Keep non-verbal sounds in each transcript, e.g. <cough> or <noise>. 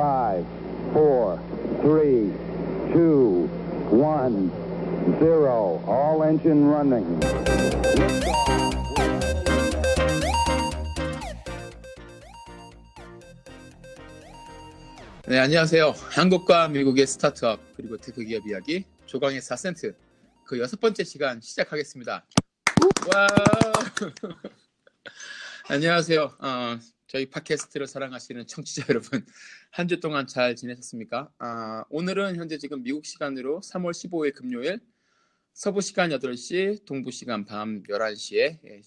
five, four, three, two, one, zero. All engine running. 네, 안녕하세요. 한국과 미국의 스타트업 그리고 tech 기업 이야기 조광의 4센트 그 여섯 번째 시간 시작하겠습니다. 와! <laughs> 안녕하세요. 어, 저희 팟캐스트를 사랑하시는 청취자 <laughs> 여러분 한 주 동안 잘 지내셨습니까? 아, 오늘은 현재 지금 미국 시간으로 3월 15일 금요일 서부 시간 8시, 동부 시간 밤 11시에 예,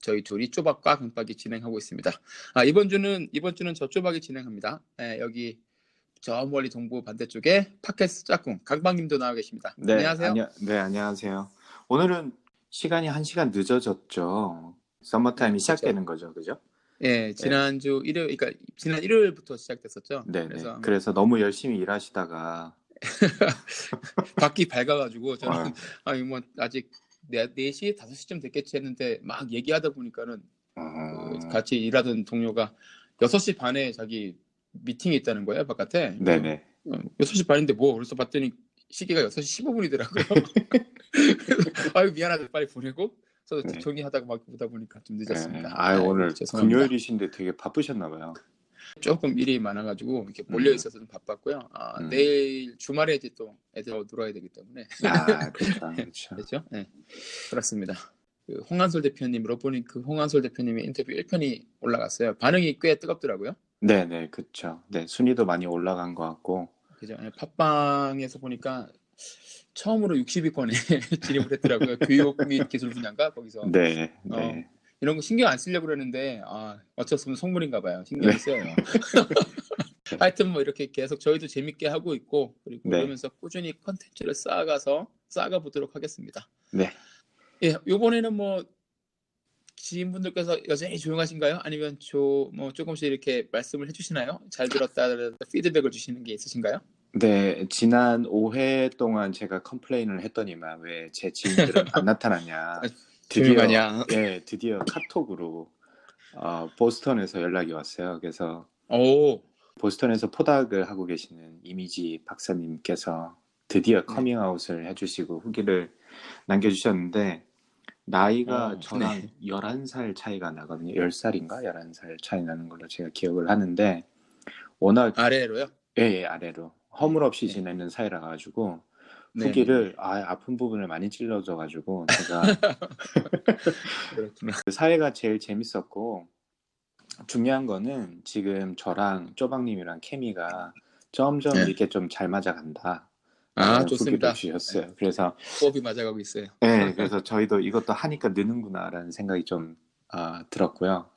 저희 둘이 쪼박과 강박이 진행하고 있습니다. 아, 이번 주는 이번 주는 저 쪼박이 진행합니다. 예, 여기 저 멀리 동부 반대쪽에 팟캐스트 짝꿍 강박님도 나와 계십니다. 네, 안녕하세요. 안녕- 네, 안녕하세요. 오늘은 시간이 한 시간 늦어졌죠. 서머타임이 그렇죠. 시작되는 거죠, 그죠? 예, 지난주 일요일, 그러니까 지난 일요일부터 시작됐었죠. 네, 네. 그래서 그래서 너무 열심히 일하시다가 <laughs> 밖이 밝아가지고 저는 어, 아니 뭐 아직 4시, 5시쯤 됐겠지 했는데 막 얘기하다 보니까는 그 어, 같이 일하던 동료가 6시 반에 자기 미팅이 있다는 거예요, 바깥에. 네, 네. 어, 6시 반인데 뭐 그래서 봤더니 시계가 6시 15분이더라고요. <laughs> 아유 미안하다 빨리 보내고 그래서 네. 정리하다가 막 보다 보니까 좀 늦었습니다. 네. 아유, 네, 오늘 죄송합니다. 금요일이신데 되게 바쁘셨나 봐요. 조금 일이 많아가지고 이렇게 몰려 있어서 좀 바빴고요. 아, 음. 내일 주말에 이제 또 애들 놀아야 되기 때문에 아, <laughs> 그렇죠. 그렇죠. 그렇죠? 네, 그렇습니다. 그 홍한솔 대표님 로보니 그 홍한솔 대표님의 인터뷰 1편이 올라갔어요. 반응이 꽤 뜨겁더라고요. 네, 네, 그렇죠. 네, 순위도 많이 올라간 것 같고. 그죠? 네, 팟빵에서 보니까 처음으로 60위권에 <laughs> 진입을 했더라고요. 교육 및 기술 분야인가 거기서 네, 어. 네. 이런 거 신경 안 쓰려고 그러는데 아 어쩔 수 없는 성물인가 봐요. 신경 네. 써요. <laughs> 하여튼 뭐 이렇게 계속 저희도 재밌게 하고 있고 그리고 네. 그러면서 꾸준히 컨텐츠를 쌓아가서 쌓아가 보도록 하겠습니다. 네. 예, 요번에는 뭐 지인분들께서 여전히 조용하신가요? 아니면 조, 뭐 조금씩 이렇게 말씀을 해주시나요? 잘 들었다, 피드백을 주시는 게 있으신가요? 네, 지난 5회 동안 제가 complain을 했더니만 왜 제 지인들은 안 <laughs> 나타나냐. 드디어, 조용하냐. 예, 드디어 카톡으로 어, 보스턴에서 연락이 왔어요. 그래서 오, 보스턴에서 포닥을 하고 계시는 이미지 박사님께서 드디어 네. 커밍아웃을 해주시고 후기를 남겨주셨는데 나이가 어, 저랑 네. 11살 차이가 나거든요. 10살인가? 11살 차이 나는 걸로 제가 기억을 하는데 워낙 아래로요? 예, 예, 아래로 허물없이 네. 지내는 사이라 가지고 네. 후기를 아, 아픈 부분을 많이 찔러줘 가지고 제가. <laughs> 그 사회가 제일 재밌었고 중요한 거는 지금 저랑 쪼박님이랑 케미가 점점 네. 이렇게 좀 잘 맞아간다. 아, 좋습니다. 주셨어요. 그래서 호흡이 맞아가고 있어요. 네, 그래서 저희도 이것도 하니까 느는구나라는 생각이 좀 아, 들었고요.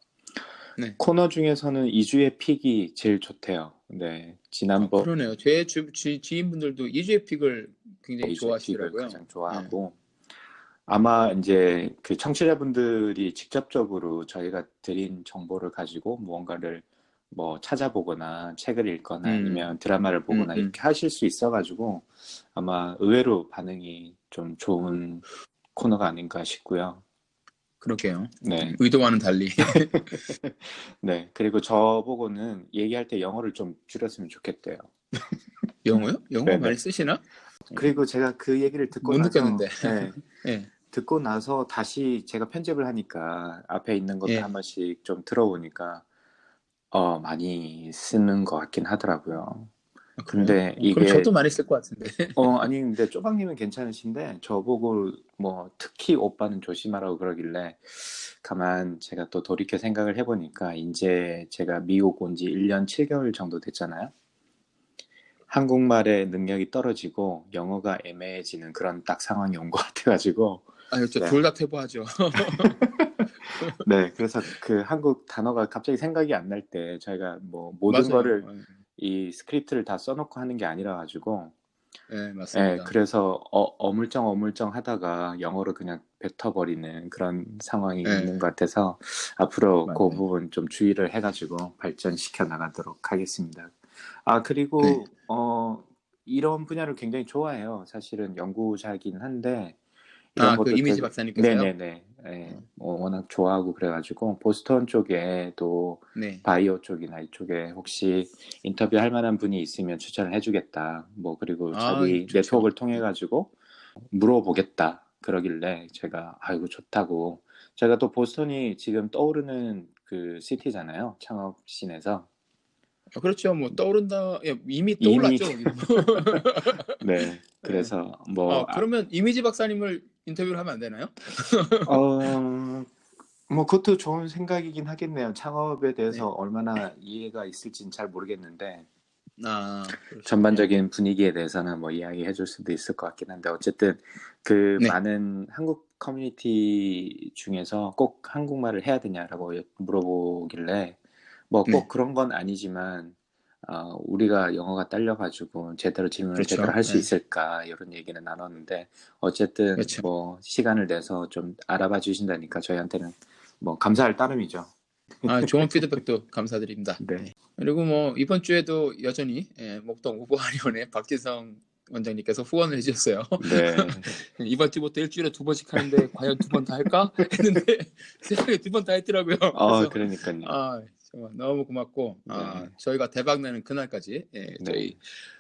네. 코너 중에서는 2주의 픽이 제일 좋대요. 네, 지난번 아, 그러네요. 제 주, 지, 지인분들도 이주의 픽을 굉장히 이주의 픽을 좋아하시더라고요. 가장 좋아하고 아마 이제 그 청취자분들이 직접적으로 저희가 드린 정보를 가지고 무언가를 뭐 찾아보거나 책을 읽거나 음. 아니면 드라마를 보거나 음, 음. 이렇게 하실 수 있어가지고 아마 의외로 반응이 좀 좋은 코너가 아닌가 싶고요. 그러게요. 네, 의도와는 달리. <laughs> 네 그리고 저보고는 얘기할 때 영어를 좀 줄였으면 좋겠대요. <laughs> 영어요? 영어 네네. 많이 쓰시나? 그리고 제가 그 얘기를 듣고 못 나서 느꼈는데. 네, 예. <laughs> 듣고 나서 다시 제가 편집을 하니까 앞에 있는 것도 예. 한 번씩 좀 들어보니까 어 많이 쓰는 것 같긴 하더라고요. 아, 근데 그래요? 이게- 그럼 저도 많이 쓸 것 같은데. <laughs> 어 아니 근데 쪼박님은 괜찮으신데 저보고 뭐 특히 오빠는 조심하라고 그러길래 가만 제가 또 돌이켜 생각을 해보니까 이제 제가 미국 온 지 1년 7개월 정도 됐잖아요. 한국말의 능력이 떨어지고 영어가 애매해지는 그런 딱 상황이 온 것 같아가지고 저 네. 둘다 퇴보하죠. <laughs> 네, 그래서 그 한국 단어가 갑자기 생각이 안 날 때 저희가 뭐 모든 맞아요. 거를 이 스크립트를 다 써놓고 하는 게 아니라 가지고, 네, 예, 맞습니다. 그래서 어, 어물쩡 어물쩡 하다가 영어로 그냥 뱉어버리는 그런 상황이 네. 있는 것 같아서 앞으로 그 맞아요. 부분 좀 주의를 해가지고 발전시켜 나가도록 하겠습니다. 아 그리고 네. 어 이런 분야를 굉장히 좋아해요. 사실은 연구자긴 한데 이런 아, 그 것도 이미지 되게- 박사님께서요? 네네네. 예, 뭐 워낙 좋아하고 그래가지고 보스턴 쪽에도 네. 바이오 쪽이나 이쪽에 혹시 인터뷰 할 만한 분이 있으면 추천을 해주겠다. 뭐 그리고 아, 자기 좋죠. 네트워크를 통해 가지고 물어보겠다. 그러길래 제가 아이고 좋다고. 제가 또 보스턴이 지금 떠오르는 그 city잖아요. 창업 scene에서. 아, 그렇죠. 뭐 떠오른다. 예, 이미 이미. 떠올랐죠. <laughs> 네. 그래서 뭐 아, 그러면 이미지 박사님을 인터뷰를 하면 안 되나요? 어, 뭐 그것도 좋은 생각이긴 하겠네요. 창업에 대해서 네. 얼마나 이해가 있을지는 잘 모르겠는데 아. 전반적인 분위기에 대해서는 뭐 이야기해 줄 수도 있을 것 같긴 한데 어쨌든 그 네. 많은 한국 커뮤니티 중에서 꼭 한국말을 해야 되냐라고 물어보길래 뭐꼭 네. 그런 건 아니지만 어, 우리가 영어가 딸려가지고 제대로 질문을 그렇죠. 제대로 할수 네. 있을까 이런 얘기는 나눴는데 어쨌든 그렇죠. 뭐 시간을 내서 좀 알아봐 주신다니까 저희한테는 뭐 감사할 따름이죠. 아, 좋은 피드백도 <laughs> 감사드립니다. 네. 그리고 뭐 이번 주에도 여전히 예, 목동 우보하리원의 박지성 원장님께서 후원을 해주셨어요. 네. <laughs> 이번 주부터 일주일에 두 번씩 하는데 과연 두 번 다 할까 했는데 <laughs> 세상에 두 번 다 했더라고요. 어, 그래서 그러니까요. 아 너무 고맙고 아, 네. 저희가 대박 나는 그날까지 예, 저희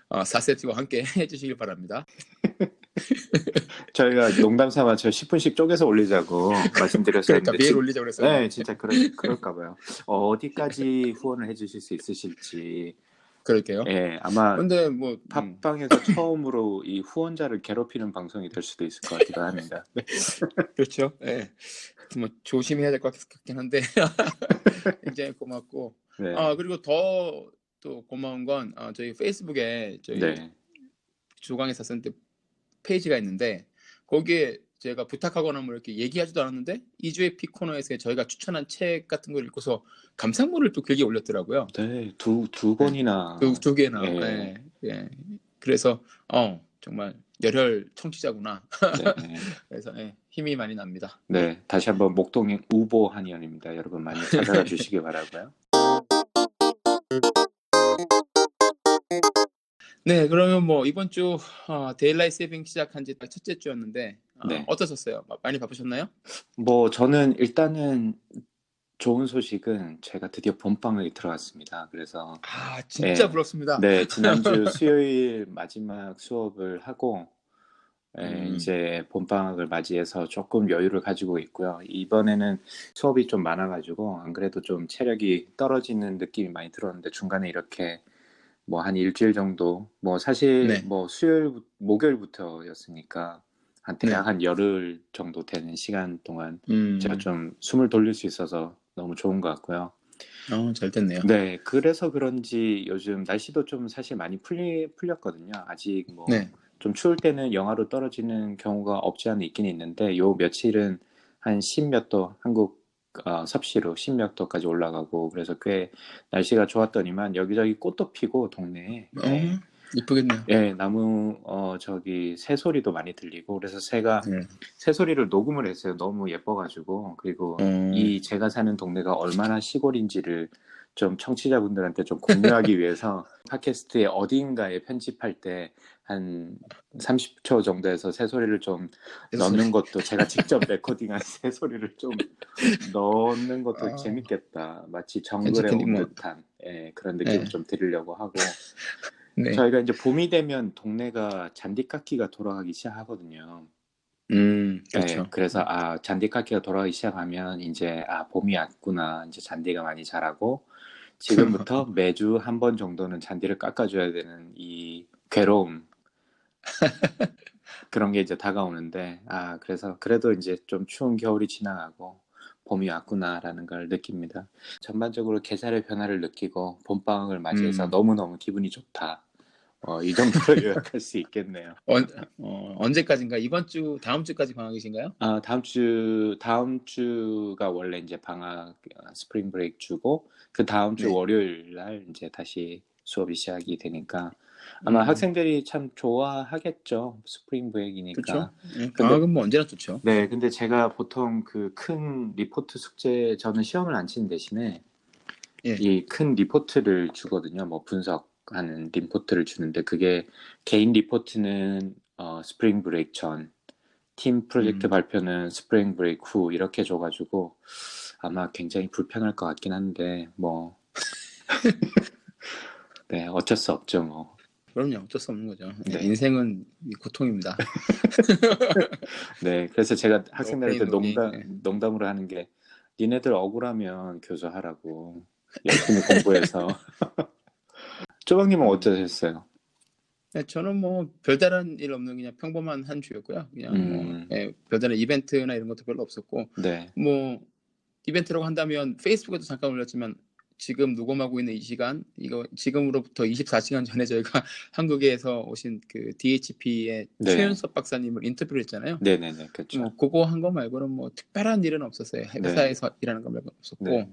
어, 4세트와 함께 <laughs> 해주시길 바랍니다. <laughs> 저희가 농담 삼아 저 10분씩 쪼개서 올리자고 <laughs> 말씀드렸었는데 그러니까 매일 지- 올리자고 그랬어요. 네, 진짜 그럴, 그럴까 봐요. 어, 어디까지 후원을 해주실 수 있으실지. 그럴게요. 예, 아마 근데 뭐 음, 팟빵에서 처음으로 이 후원자를 괴롭히는 방송이 될 수도 있을 것 같기도 합니다. 그렇죠. 예. 뭐 조심해야 될 것 같긴 한데 <laughs> 굉장히 고맙고 네. 아 그리고 더 또 고마운 건 아, 저희 페이스북에 저희 네. 주광의 사센트 페이지가 있는데 거기에 제가 부탁하거나 뭐 이렇게 얘기하지도 않았는데 2주의 피 코너에서 저희가 추천한 책 같은 걸 읽고서 감상문을 또 길게 올렸더라고요. 네, 두, 두 권이나. 두, 두 개나. 예. 예. 예. 그래서 어 정말 열혈 청취자구나. 네. <laughs> 그래서 예, 힘이 많이 납니다. 네, 다시 한번 목동의 우보 한의원입니다. 여러분 많이 찾아가 주시기 바라고요. <laughs> 네, 그러면 뭐 이번 주 어, daylight saving 시작한 지 첫째 주였는데 어, 네. 어떠셨어요? 마- 많이 바쁘셨나요? 뭐 저는 일단은 좋은 소식은 제가 드디어 본방에 들어갔습니다. 그래서 아 진짜 예. 부럽습니다. 네, 지난주 <laughs> 수요일 마지막 수업을 하고 예, 음. 이제 봄방학을 맞이해서 조금 여유를 가지고 있고요. 이번에는 수업이 좀 많아가지고 안 그래도 좀 체력이 떨어지는 느낌이 많이 들었는데 중간에 이렇게 뭐 한 일주일 정도 뭐 사실 네. 뭐 수요일 목요일부터였으니까 한 대략 네. 한 열흘 정도 되는 시간 동안 음, 제가 좀 숨을 돌릴 수 있어서 너무 좋은 것 같고요. 어, 잘 됐네요. 네, 그래서 그런지 요즘 날씨도 좀 사실 많이 풀리, 풀렸거든요. 아직 뭐좀 네. 추울 때는 영하로 떨어지는 경우가 없지 않아 있긴 있는데 요 며칠은 한 10몇 도 한국 어, 섭씨로 10몇 도까지 올라가고 그래서 꽤 날씨가 좋았더니만 여기저기 꽃도 피고 동네에 어, 이쁘겠네요. 예, 나무 어 저기 새 소리도 많이 들리고 그래서 새가 네. 새 소리를 녹음을 했어요. 너무 예뻐가지고 그리고 어, 이 제가 사는 동네가 얼마나 시골인지를 좀 청취자분들한테 좀 공유하기 <laughs> 위해서 팟캐스트의 어딘가에 편집할 때 한 30초 정도에서 새 소리를 좀 넣는 것도 제가 직접 레코딩한 새 소리를 좀 넣는 것도 아. 재밌겠다. 마치 정글에 온 뭐. 듯한 예, 그런 느낌을 네. 좀 드리려고 하고 네. 저희가 이제 봄이 되면 동네가 잔디깎기가 돌아가기 시작하거든요. 음, 네, 그렇죠. 그래서 아 잔디깎기가 돌아가기 시작하면 이제 아 봄이 왔구나 이제 잔디가 많이 자라고 지금부터 <laughs> 매주 한 번 정도는 잔디를 깎아줘야 되는 이 괴로움 <laughs> 그런 게 이제 다가오는데 아 그래서 그래도 이제 좀 추운 겨울이 지나가고 봄이 왔구나라는 걸 느낍니다. 전반적으로 계절의 변화를 느끼고 봄방학을 맞이해서 음. 너무너무 기분이 좋다. 어, 이 정도로 <laughs> 요약할 수 있겠네요. 언, 어, 언제까지인가? 이번 주, 다음 주까지 방학이신가요? 아, 다음 주, 다음 주가 원래 이제 방학, 어, spring break 주고, 그 다음 주 네. 월요일 날 이제 다시 수업이 시작이 되니까, 아마 음. 학생들이 참 좋아하겠죠. spring break니까. 그렇죠. 예, 방학은 뭐 언제나 좋죠. 네, 근데 제가 보통 그 큰 리포트 숙제, 저는 시험을 안 치는 대신에, 예. 이 큰 리포트를 주거든요. 뭐 분석하는 리포트를 주는데, 그게 개인 리포트는 어, spring break 전, 팀 프로젝트 음. 발표는 spring break 후 이렇게 줘가지고 아마 굉장히 불편할 것 같긴 한데 뭐 <laughs> 네, 어쩔 수 없죠 뭐. 그럼요. 어쩔 수 없는 거죠. 예, 네. 인생은 이 고통입니다. <laughs> 네, 그래서 제가 학생들한테 농담, 네. 농담으로 하는 게 니네들 억울하면 교수하라고 열심히 공부해서 <laughs> 쪼박님은 어떠셨어요? 네, 저는 뭐 별다른 일 없는 그냥 평범한 한 주였고요. 그냥 뭐 음. 예, 별다른 이벤트나 이런 것도 별로 없었고 네, 뭐 이벤트라고 한다면 페이스북에도 잠깐 올렸지만 지금 녹음하고 있는 이 시간 이거 지금으로부터 24시간 전에 저희가 <laughs> 한국에서 오신 그 DHP의 네. 최윤섭 박사님을 인터뷰를 했잖아요. 네, 네, 네, 그렇죠. 뭐 그거 한 거 말고는 뭐 특별한 일은 없었어요. 회사에서 일하는 거 말고는 없었고 네,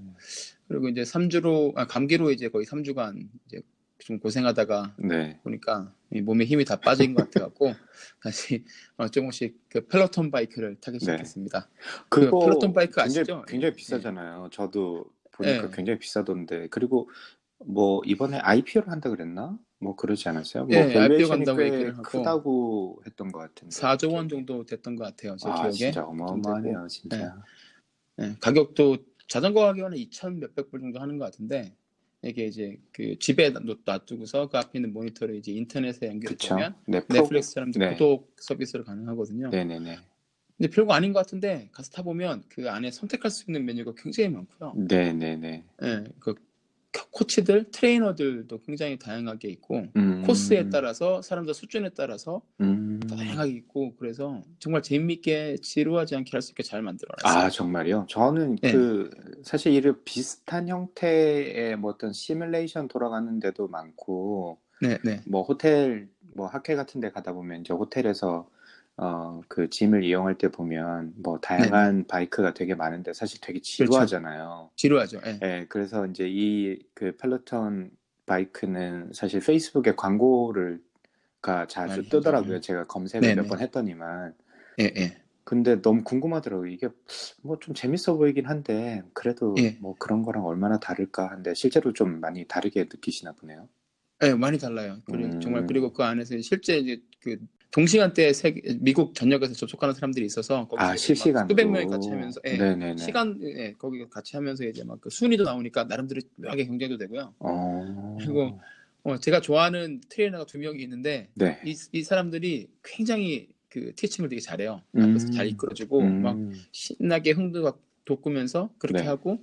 그리고 이제 3주로 아, 감기로 이제 거의 3주간 이제 좀 고생하다가 네, 보니까 이 몸에 힘이 다 빠진 것 같아갖고 <laughs> 다시 어, 조금씩 그 펠로톤 바이크를 타기 네. 시작했습니다. 그 펠로톤 바이크 아시죠? 굉장히, 굉장히 비싸잖아요. 저도 보니까 네. 굉장히 비싸던데 그리고 뭐 이번에 IPO를 한다 그랬나? 뭐 그러지 않았어요? 뭐 예, IPO 간다고 꽤 얘기를 하고. 크다고 했던 것 같은데 4조 원 정도 됐던 것 같아요. 제 아 기억에. 진짜 어마어마하네요, 진짜. 예, 가격도 자전거 가격은 2천 몇백 불 정도 하는 것 같은데 이게 이제 그 집에 놔- 놔두고서 그 앞에 있는 모니터를 이제 인터넷에. 보면 네, 넷플릭스처럼 네. 구독 서비스로 가능하거든요. 네네네. 근데 별거 아닌 것 같은데 가서 타보면 그 안에 선택할 수 있는 메뉴가 굉장히 많고요. 네네네. 예, 그 코치들, 트레이너들도 굉장히 다양하게 있고 음, 코스에 따라서 사람들 수준에 따라서 음. 다양하게 있고 그래서 정말 재미있게 지루하지 않게 할 수 있게 잘 만들어놨어요. 아 정말요? 저는 네. 그 사실 이런 비슷한 형태의 뭐 어떤 시뮬레이션 돌아가는 데도 많고 네, 네, 뭐 호텔 뭐 학회 같은 데 가다 보면 이제 호텔에서 어 그 gym을 이용할 때 보면 뭐 다양한 바이크가 되게 많은데 사실 되게 지루하잖아요. 지루하죠. 예. 예, 그래서 이제 이 그 펠로톤 바이크는 사실 페이스북에 광고를 가 자주 많이 뜨더라고요. 하죠. 제가 검색을. 몇 번 했더니만. 예, 예. 근데 너무 궁금하더라고요. 이게 뭐 좀 재밌어 보이긴 한데 그래도 예. 뭐 그런 거랑 얼마나 다를까 한데 실제로 좀 많이 다르게 느끼시나 보네요. 예, 많이 달라요. 그리고 음. 정말 그리고 그 안에서 실제 이제 그 동시간대에 미국 전역에서 접속하는 사람들이 있어서 거기서 아막 실시간으로. 수백 명이 같이 하면서 예, 네네네. 시간 예, 거기 같이 하면서 이제 막 그 순위도 나오니까 나름대로 묘하게 경쟁도 되고요. 어. 그리고 어, 제가 좋아하는 트레이너가 두 명이 있는데 네. 이, 이 사람들이 굉장히 그 티칭을 되게 잘해요. 음. 앞에서 잘 이끌어주고 음. 막 신나게 흥도 막 돋구면서 그렇게 네. 하고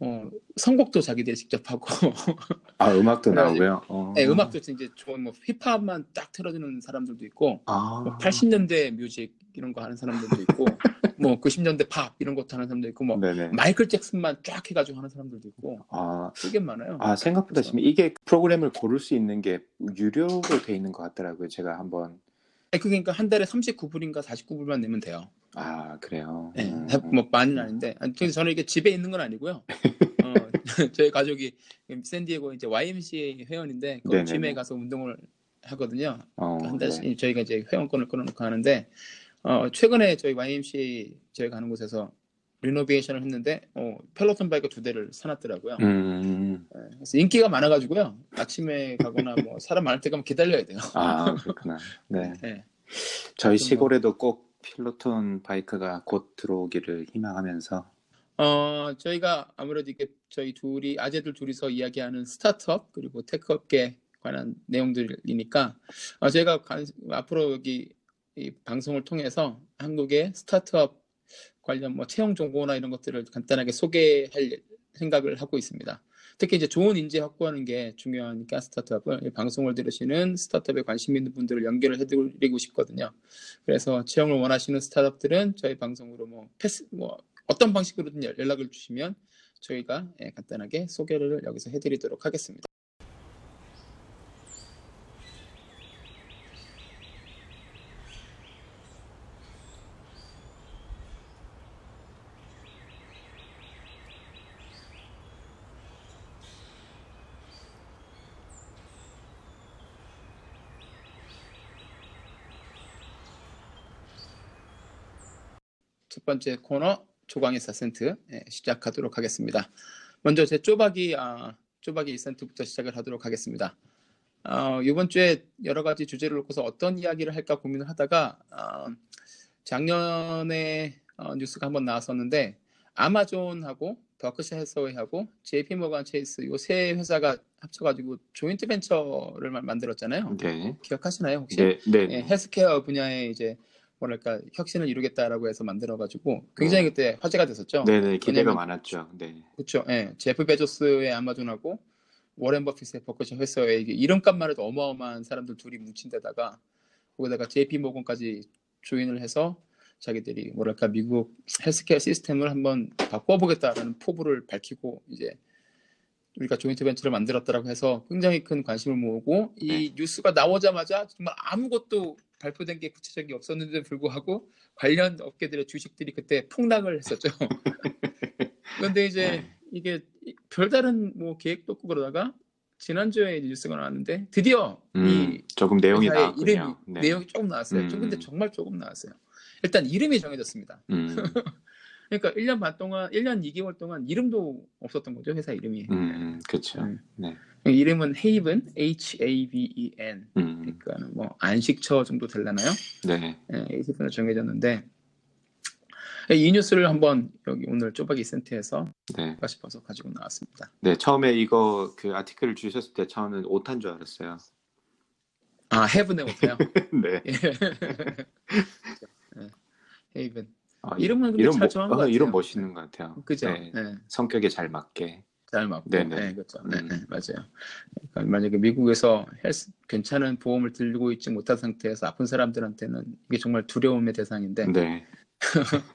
어, 선곡도 자기들이 직접 하고 아 음악도 나오고요. 어. 네, 음악도 이제 좋은 뭐 힙합만 딱 틀어주는 사람들도 있고 아. 뭐 80년대 뮤직 이런 거 하는 사람들도 있고 <laughs> 뭐 90년대 팝 이런 것도 하는 사람도 있고 뭐 네네. 마이클 잭슨만 쫙 해가지고 하는 사람들도 있고 아, 되게 많아요. 아 생각보다 그래서- 지금 이게 프로그램을 고를 수 있는 게 유료로 돼 있는 것 같더라고요. 제가 한번 그러니까 한 달에 39불인가 49불만 내면 돼요. 아 그래요. 네, 음. 뭐 많이는 아닌데 아니, 근데 저는 이게 집에 있는 건 아니고요. <laughs> 어, <laughs> 저희 가족이 샌디에고 이제 YMCA 회원인데 그. 짐에 가서 운동을 하거든요. 어, 한 달씩 네. 저희가 이제 회원권을 끊어놓고 하는데 어, 최근에 저희 YMCA 저희 가는 곳에서 리노베이션을 했는데 어, 펠로톤 바이크 두 대를 사놨더라고요. 음. 네, 그래서 인기가 많아가지고요. 아침에 가거나 뭐 사람 많을 때 가면 기다려야 돼요. 아 그렇구나. 네. <laughs> 네. 저희 뭐- 시골에도 꼭 펠로톤 바이크가 곧 들어오기를 희망하면서 어, 저희가 아무래도 이게 저희 둘이, 아재들 둘이서 이야기하는 스타트업, 그리고 tech업계 관한 내용들이니까, 어, 제가 관- 앞으로 여기 이 방송을 통해서 한국의 스타트업 관련 뭐 채용 정보나 이런 것들을 간단하게 소개할 생각을 하고 있습니다. 특히 이제 좋은 인재 확보하는 게 중요하니까 스타트업을 이 방송을 들으시는 스타트업에 관심 있는 분들을 연결을 해드리고 싶거든요. 그래서 채용을 원하시는 스타트업들은 저희 방송으로 뭐 패스 뭐 어떤 방식으로든 연- 연락을 주시면 저희가 예, 간단하게 소개를 여기서 해드리도록 하겠습니다. 첫 번째 코너 조광의 4센트 예, 시작하도록 하겠습니다. 먼저 제 쪼박이 아, 쪼박이 1센트부터 시작을 하도록 하겠습니다. 어, 이번 주에 여러 가지 주제를 놓고서 어떤 이야기를 할까 고민을 하다가 아, 작년에 어, 뉴스가 한번 나왔었는데 아마존하고 버크셔 해서웨이하고 JP 모건 체이스 요 세 회사가 합쳐가지고 조인트 벤처를 마- 만들었잖아요. 네. 기억하시나요 혹시? 네, 네. 예, 헬스케어 분야에 이제 뭐랄까 혁신을 이루겠다라고 해서 만들어가지고 굉장히 그때 화제가 됐었죠. 네, 네. 기대가 왜냐면- 많았죠. 네. 그렇죠. 예, 제프 베조스의 아마존하고 워렌 버핏의 버크셔 이게 이름값만 해도 어마어마한 사람들 둘이 뭉친 데다가 거기다가 JP 모건까지 join을 해서 자기들이 뭐랄까 미국 헬스케어 시스템을 한번 바꿔보겠다라는 포부를 밝히고 이제 우리가 조인트 벤처를 만들었다라고 해서 굉장히 큰 관심을 모으고 이 네. 뉴스가 나오자마자 정말 아무것도 발표된 게 구체적이 없었는데도 불구하고 관련 업계들의 주식들이 그때 폭락을 했었죠. <laughs> 그런데 이제 네. 이게 별다른 뭐 계획도 없고 그러다가 지난주에 뉴스가 나왔는데 드디어 이 음, 조금 내용이 나왔군요. 이름이 네. 내용이 조금 나왔어요. 좀 근데 음. 정말 조금 나왔어요. 일단 이름이 정해졌습니다. 음, <laughs> 그러니까 1년 반 동안 1년 2개월 동안 이름도 없었던 거죠. 회사 이름이. 음, 그렇죠. 음. 네. 이름은 헤이븐 H A V E. 음, 그러니까 뭐 안식처 정도 되려나요? 네. 예, 이름으로 정해졌는데 이 뉴스를 한번 여기 오늘 쪼박이 센터에서 네. 싶어서 가지고 나왔습니다. 네, 처음에 이거 그 아티클을 주셨을 때 처음엔 오타인 줄 알았어요. 아 헤븐의 오타요. <laughs> 네. <laughs> 예. 헤이븐. 아, 이름은 근데 이름 잘 뭐- 정한 것 어, 같아요. 이름 멋있는 것 같아요. 그죠? 네, 예. 성격에 잘 맞게. 잘 맞고. 네네. 네, 그렇죠. 네, 음. 네, 맞아요. 그러니까 만약에 미국에서 헬스 괜찮은 보험을 들고 있지 못한 상태에서 아픈 사람들한테는 이게 정말 두려움의 대상인데 네. <laughs>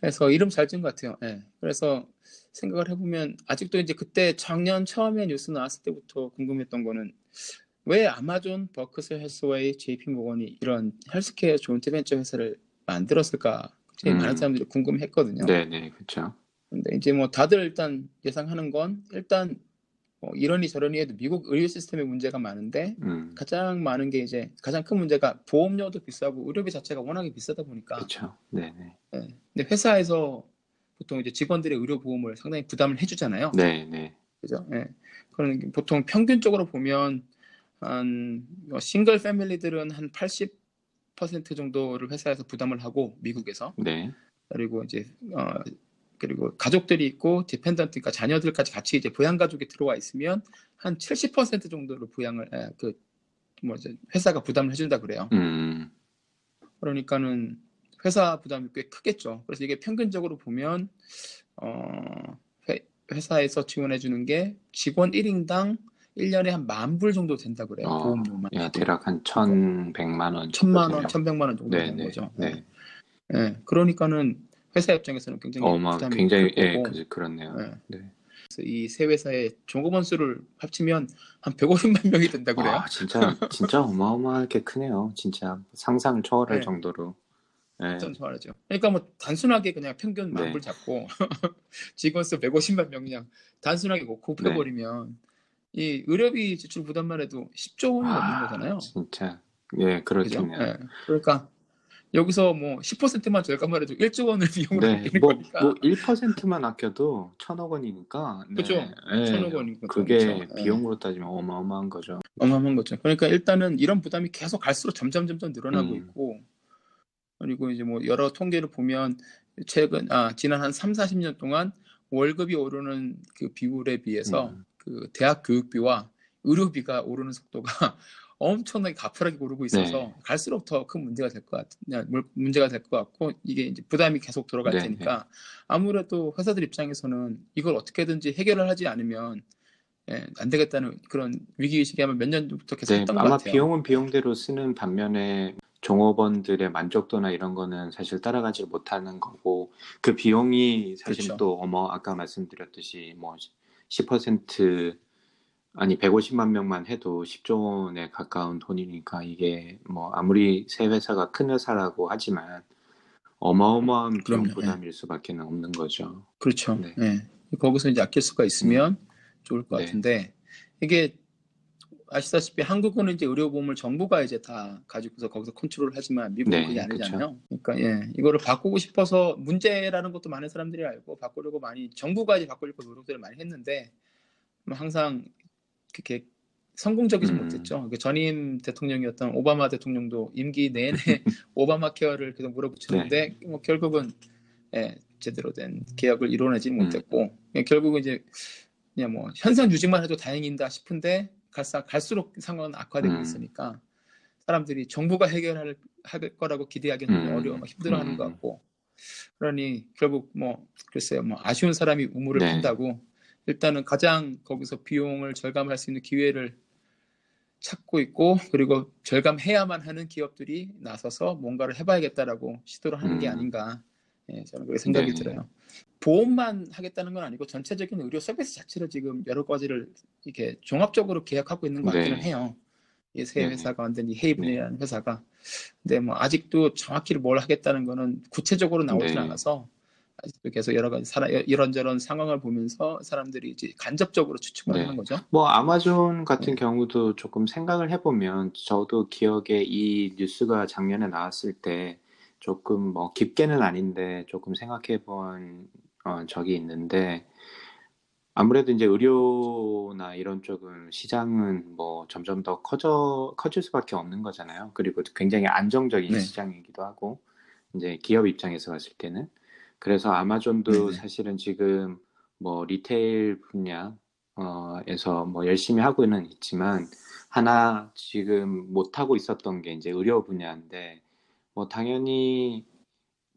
그래서 이름 잘 지은 것 같아요. 예. 그래서 생각을 해보면 아직도 이제 그때 작년 처음에 뉴스 나왔을 때부터 궁금했던 거는 왜 아마존, 버크셔 해서웨이, JP 모건이 이런 healthcare joint venture 회사를 만들었을까 굉장히 음. 많은 사람들이 궁금했거든요. 네, 네, 그렇죠. 근데 이제 뭐 다들 일단 예상하는 건 일단 뭐 이러니 저러니 해도 미국 의료 시스템에 문제가 많은데 음, 가장 많은 게 이제 가장 큰 문제가 보험료도 비싸고 의료비 자체가 워낙에 비싸다 보니까 그렇죠. 네, 네. 예. 근데 회사에서 보통 이제 직원들의 의료 보험을 상당히 부담을 해주잖아요. 네, 네. 그죠? 예. 그런 게 보통 평균적으로 보면 한 어, single family들은 한 80% 정도를 회사에서 부담을 하고 미국에서 네. 그리고 이제 어 그리고 가족들이 있고 dependent 그러니까 자녀들까지 같이 이제 부양 가족이 들어와 있으면 한 70% 정도를 부양을 예, 그 뭐지 회사가 부담을 해준다 그래요. 음, 그러니까는 회사 부담이 꽤 크겠죠. 그래서 이게 평균적으로 보면 어 회, 회사에서 지원해 주는 게 직원 1인당 1년에 한 만 불 정도 된다 그래요. 어, 보험료만. 야, 대략 한 천백만 원. 천만 원, 정도 천백만 원 정도 네, 되는 네, 거죠. 네. 예. 그러니까는 회사 입장에서는 굉장히 어마, 부담이 굉장히, 클 예, 거고. 그, 그렇네요. 네. 네. 이세 회사의 종업원 수를 합치면 한 150만 명이 된다 그래요. 와, 진짜, 진짜 어마어마하게 크네요. 진짜 상상을 초월할 네. 정도로. 네. 좀 좋아하죠. 그러니까 뭐 단순하게 그냥 평균 네. 만불 잡고 직원 수 150만 명 그냥 단순하게 뭐 네. 곱해버리면 이 의료비 지출 부담만 해도 10조 원이 넘는 아, 거잖아요. 진짜, 예? 그렇겠네요. 예. 그러니까 여기서 뭐 10%만 절감만 해도 1조 원을 비용을 네, 아끼는 뭐, 거니까. 뭐 1%만 아껴도 천억 원이니까. 네, 그죠? 예, 천억 원이니까 그게 그렇죠. 예. 비용으로 따지면 어마어마한 거죠. 어마어마한 거죠. 그러니까 일단은 이런 부담이 계속 갈수록 점점 점점 늘어나고 음. 있고 그리고 이제 뭐 여러 통계를 보면 최근 아 지난 한 3, 40년 동안 월급이 오르는 그 비율에 비해서 음. 그 대학 교육비와 의료비가 오르는 속도가 <laughs> 엄청나게 가파르게 오르고 있어서 네. 갈수록 더 큰 문제가 될 것 같, 문제가 될 것 같고 이게 이제 부담이 계속 들어갈 네, 테니까 아무래도 회사들 입장에서는 이걸 어떻게든지 해결을 하지 않으면 예, 안 되겠다는 그런 위기 의식이 아마 몇 년부터 계속 네, 했던 것 아마 같아요. 비용은 비용대로 쓰는 반면에 종업원들의 만족도나 이런 거는 사실 따라가지 못하는 거고 그 비용이 사실 그렇죠. 또 어머 아까 말씀드렸듯이 뭐 10% 아니 150만 명만 해도 10조 원에 가까운 돈이니까 이게 뭐 아무리 새 회사가 큰 회사라고 하지만 어마어마한 비용 그럼요, 부담일 수밖에 없는 거죠. 그렇죠. 네. 예. 거기서 이제 아낄 수가 있으면 좋을 것 네. 같은데 이게 아시다시피 한국은 이제 의료보험을 정부가 이제 다 가지고서 거기서 컨트롤을 하지만 미국은 네, 그게 아니잖아요. 그러니까 예, 이거를 바꾸고 싶어서 문제라는 것도 많은 사람들이 알고 바꾸려고 많이 정부가 이제 바꾸려고 노력들을 많이 했는데 뭐 항상 그렇게 성공적이지 음. 못했죠. 그 전임 대통령이었던 오바마 대통령도 임기 내내 <laughs> 오바마 케어를 계속 물어붙였는데 네. 뭐 결국은 예, 제대로 된 개혁을 이뤄내지 음. 못했고 예, 결국은 이제 그냥 뭐 현상 유지만 해도 다행인다 싶은데 갈사, 갈수록 상황은 악화되고 음. 있으니까 사람들이 정부가 해결할 할 거라고 기대하기는 음. 어려워 힘들어하는 음. 것 같고 그러니 결국 뭐 글쎄요 뭐 아쉬운 사람이 우물을 네. 팬다고 일단은 가장 거기서 비용을 절감할 수 있는 기회를 찾고 있고 그리고 절감해야만 하는 기업들이 나서서 뭔가를 해봐야겠다라고 시도를 하는 게 음. 아닌가 예, 저는 그렇게 생각이 네. 들어요. 보험만 하겠다는 건 아니고 전체적인 의료 서비스 자체를 지금 여러 가지를 이렇게 종합적으로 계약하고 있는 것 같기는 네. 해요. 이세 네. 회사가 완전 히 헤이븐이라는 회사가. 근데 뭐 아직도 정확히 뭘 하겠다는 거는 구체적으로 나오진 네. 않아서 아직도 계속 여러 가지 사람, 이런저런 상황을 보면서 사람들이 이제 간접적으로 추측을 네. 하는 거죠. 뭐 아마존 같은 네. 경우도 조금 생각을 해보면 저도 기억에 이 뉴스가 작년에 나왔을 때 조금 뭐 깊게는 아닌데 조금 생각해 본 어, 적이 있는데 아무래도 이제 의료나 이런 쪽은 시장은 뭐 점점 더 커져 커질 수밖에 없는 거잖아요. 그리고 굉장히 안정적인 네. 시장이기도 하고 이제 기업 입장에서 봤을 때는 그래서 아마존도 네네. 사실은 지금 뭐 리테일 분야 어에서 뭐 열심히 하고는 있지만 하나 지금 못 하고 있었던 게 이제 의료 분야인데 뭐 당연히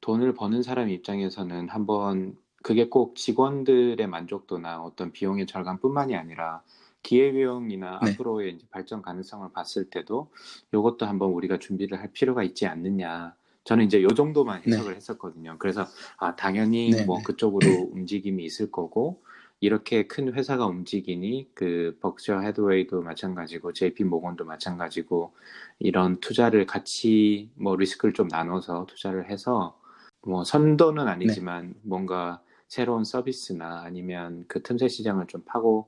돈을 버는 사람 입장에서는 한번 그게 꼭 직원들의 만족도나 어떤 비용의 절감뿐만이 아니라 기회비용이나 네. 앞으로의 이제 발전 가능성을 봤을 때도 이것도 한번 우리가 준비를 할 필요가 있지 않느냐. 저는 이제 요 정도만 네. 해석을 했었거든요. 그래서 아 당연히 네, 뭐 네. 그쪽으로 움직임이 있을 거고 이렇게 큰 회사가 움직이니 그 벅셔 헤드웨이도 마찬가지고 JP 모건도 마찬가지고 이런 투자를 같이 뭐 리스크를 좀 나눠서 투자를 해서 뭐 선도는 아니지만 뭔가 새로운 서비스나 아니면 그 틈새 시장을 좀 파고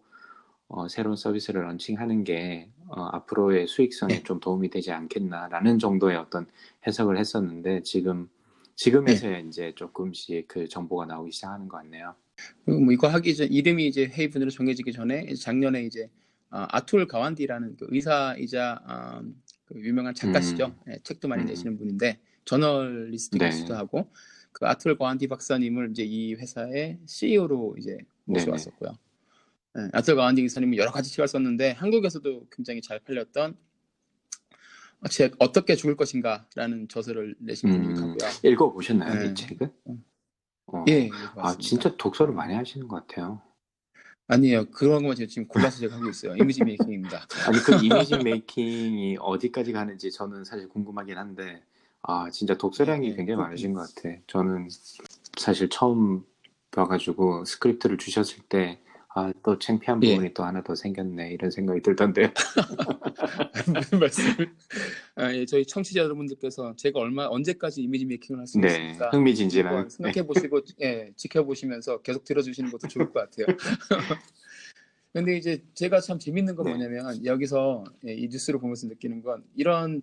어, 새로운 서비스를 런칭하는 게 어, 앞으로의 수익성에 네. 좀 도움이 되지 않겠나라는 정도의 어떤 해석을 했었는데 지금 지금에서야 이제 조금씩 그 정보가 나오기 시작하는 것 같네요. 그리고 뭐 이거 하기 전 이름이 이제 헤이븐으로 정해지기 전에 작년에 이제 아, 아툴 가완디라는 그 의사이자 아, 그 유명한 작가시죠. 예, 책도 많이 음. 내시는 분인데 저널리스트이기도 네. 하고 그 아툴 가완디 박사님을 이제 이 회사의 CEO로 이제 모셔왔었고요. 예, 아툴 가완디 기사님은 여러 가지 책을 썼는데 한국에서도 굉장히 잘 팔렸던 어, 책 어떻게 죽을 것인가라는 저서를 내신 음. 분이기도 하고요. 읽어보셨나요, 네. 이 책은? 어. 예, 아, 읽어봤습니다. 진짜 독서를 많이 하시는 것 같아요. 아니에요. 그런 것만 제가 지금 골라서 제가 하고 있어요. image making입니다. <laughs> 아니, 그 image making이 어디까지 가는지 저는 사실 궁금하긴 한데, 아, 진짜 독서량이 네, 굉장히 그- 많으신 것 같아. 저는 사실 처음 봐가지고 스크립트를 주셨을 때, 아, 또 창피한 예. 부분이 또 하나 더 생겼네, 이런 생각이 들던데요. <laughs> 말씀을? 아, 예, 저희 청취자 여러분들께서 제가 얼마 언제까지 image making을 할수 네, 있습니까? 흥미진진한. 생각해 보시고 예, 지켜보시면서 계속 들어주시는 것도 좋을 것 같아요. <laughs> 근데 이제 제가 참 재밌는 건 네. 뭐냐면 여기서 예, 이 뉴스를 보면서 느끼는 건 이런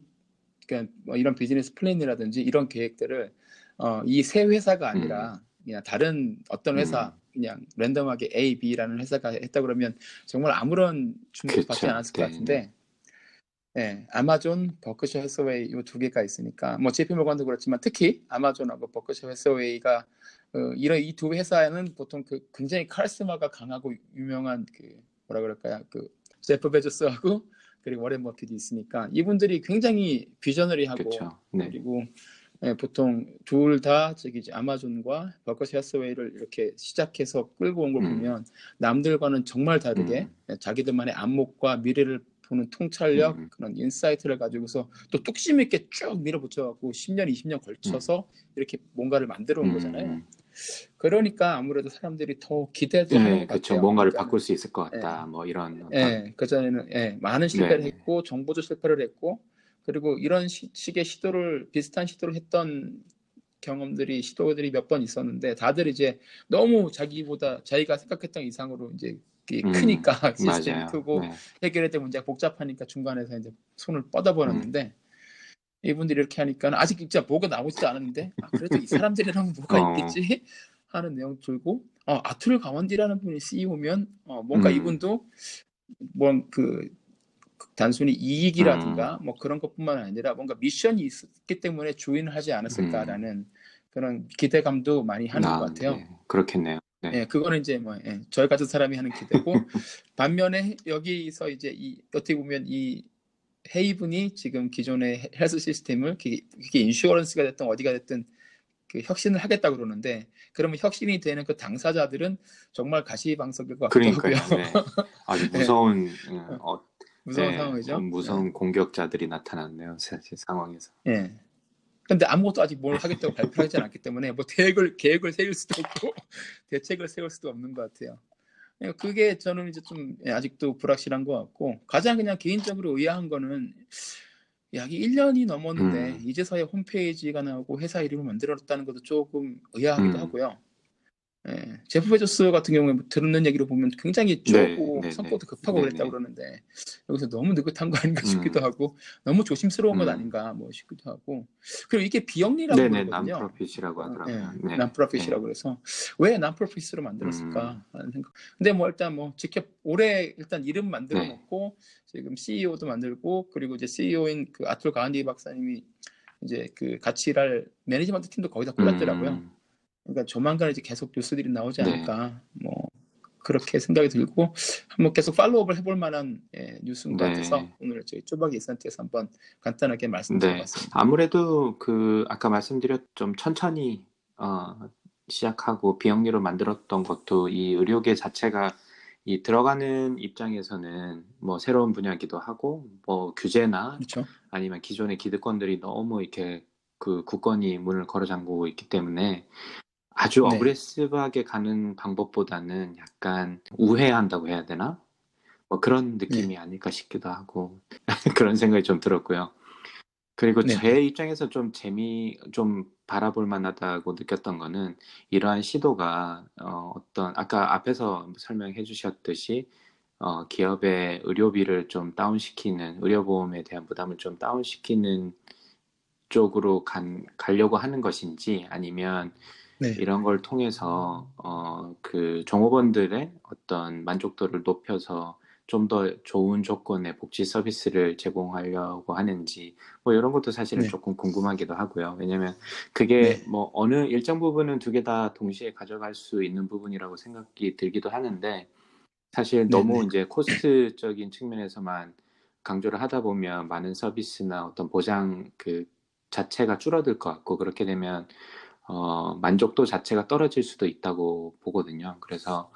그러니까 뭐 이런 business plan이라든지 이런 계획들을 어, 이 세 회사가 아니라 그냥 다른 어떤 회사 음. 그냥 random하게 A, B라는 회사가 했다 그러면 정말 아무런 주목도 받지 그쵸. 않았을 것 네. 같은데 예, 아마존, 버크셔 해서웨이 이 두 개가 있으니까 뭐 JP 모건도 그렇지만 특히 아마존하고 버크셔 해서웨이가 어, 이런 이 두 회사에는 보통 그 굉장히 카리스마가 강하고 유명한 그 뭐라 그럴까요? 그 제프 베조스하고 그리고 워렌 버핏이 있으니까 이분들이 굉장히 visionary하고 그렇죠. 네. 그리고 예, 보통 둘 다 저기 이제 아마존과 버크셔 해서웨이를 이렇게 시작해서 끌고 온걸 음. 보면 남들과는 정말 다르게 예, 자기들만의 안목과 미래를 보는 통찰력 음. 그런 insight를 가지고서 또 뚝심 있게 쭉 밀어붙여갖고 10년, 20년 걸쳐서 이렇게 뭔가를 만들어 온 음. 거잖아요. 그러니까 아무래도 사람들이 더 기대도 하는 네, 것 그렇죠. 뭔가를 그러니까 바꿀 수 있을 것 같다. 뭐 이런. 예, 그전에는 예, 많은 실패를 네. 했고 정보도 실패를 했고 그리고 이런 시- 식의 시도를 비슷한 시도를 했던 경험들이 시도들이 몇 번 있었는데 다들 이제 너무 자기보다 자기가 생각했던 이상으로 이제 음, 크니까 <laughs> 시스템이 맞아요. 크고 네. 해결해야 될 문제가 복잡하니까 중간에서 이제 손을 뻗어버렸는데 이분들이 이렇게 하니까 아직 진짜 뭐가 나오지도 않았는데 아, 그래도 이 사람들이랑 뭐가 어. 있겠지 하는 내용 들고 어, 아툴 가완디라는 분이 CEO면 어, 뭔가 음. 이분도 뭐그 단순히 이익이라든가 음. 뭐 그런 것뿐만 아니라 뭔가 미션이 있기 때문에 조인을 하지 않았을까라는 그런 기대감도 많이 하는 아, 것 같아요. 네. 그렇겠네요. 네. 예, 그거는 이제 뭐 예, 저희 같은 사람이 하는 기대고 <laughs> 반면에 여기서 이제 이 어떻게 보면 이 헤이븐이 지금 기존의 헬스 시스템을 그게 인슈어런스가 됐든 어디가 됐든 그 혁신을 하겠다 그러는데 그러면 혁신이 되는 그 당사자들은 정말 가시방석일 것 같기도 그러니까요. 하고요. 네. 아주 <laughs> 무서운 어, 어, 무서운 네, 상황이죠. 어, 무서운 공격자들이 나타났네요. 사실 상황에서. 예. 근데 아무것도 아직 뭘 하겠다고 발표하지 않았기 때문에 뭐 계획을 계획을 세울 수도 없고 <laughs> 대책을 세울 수도 없는 것 같아요. 예, 그게 저는 이제 좀 예, 아직도 불확실한 것 같고 가장 그냥 개인적으로 의아한 거는 약 1년이 넘었는데 음. 이제서야 홈페이지가 나오고 회사 이름을 만들었다는 것도 조금 의아하기도 음. 하고요. 예, 제프 베조스 같은 경우에 뭐 들은 얘기로 보면 굉장히 네, 쪼고 네, 성격도 네. 급하고 네, 그랬다고 네. 그러는데 여기서 너무 느긋한 거 아닌가 싶기도 음. 하고 너무 조심스러운 것 음. 아닌가 뭐 싶기도 하고 그리고 이게 비영리라고 네네 그러거든요. non-profit이라고 하더라고요. 예, 네. 난프로핏이라고 그래서 왜 난프로핏으로 만들었을까 하는 생각. 근데 뭐 일단 뭐 직접 올해 일단 이름 만들어 네. 놓고 지금 CEO도 만들고 그리고 이제 CEO인 그 아툴 가한디 박사님이 이제 그 같이 일할 매니지먼트 팀도 거기다 꽂았더라고요. 음, 그러니까 조만간 이제 계속 뉴스들이 나오지 네. 않을까 뭐 그렇게 생각이 들고 한번 계속 팔로우업을 해볼 만한 예, 뉴스인 것 네. 같아서 오늘 저희 쪼박이 이산트에서 한번 간단하게 네. 말씀드려봤습니다. 아무래도 그 아까 말씀드렸 좀 천천히 어, 시작하고 비영리로 만들었던 것도 이 의료계 자체가 이 들어가는 입장에서는 뭐 새로운 분야기도 하고 뭐 규제나 그렇죠. 아니면 기존의 기득권들이 너무 이렇게 그 굳건히 문을 걸어 잠그고 있기 때문에 아주 네. 어그레시브하게 가는 방법보다는 약간 우회한다고 해야 되나? 뭐 그런 네. 느낌이 아닐까 싶기도 하고 <laughs> 그런 생각이 좀 들었고요. 그리고 네. 제 입장에서 좀 재미 좀 바라볼 만하다고 느꼈던 거는 이러한 시도가 어, 어떤 아까 앞에서 설명해 주셨듯이 어, 기업의 의료비를 좀 다운시키는 의료보험에 대한 부담을 좀 다운시키는 쪽으로 간, 가려고 하는 것인지 아니면 네. 이런 걸 통해서 어, 그 종업원들의 어떤 만족도를 높여서 좀 더 좋은 조건의 복지 서비스를 제공하려고 하는지 뭐 이런 것도 사실은 네. 조금 궁금하기도 하고요. 왜냐하면 그게 네. 뭐 어느 일정 부분은 두 개 다 동시에 가져갈 수 있는 부분이라고 생각이 들기도 하는데 사실 너무 네네. 이제 코스트적인 측면에서만 강조를 하다 보면 많은 서비스나 어떤 보장 그 자체가 줄어들 것 같고 그렇게 되면 어, 만족도 자체가 떨어질 수도 있다고 보거든요. 그래서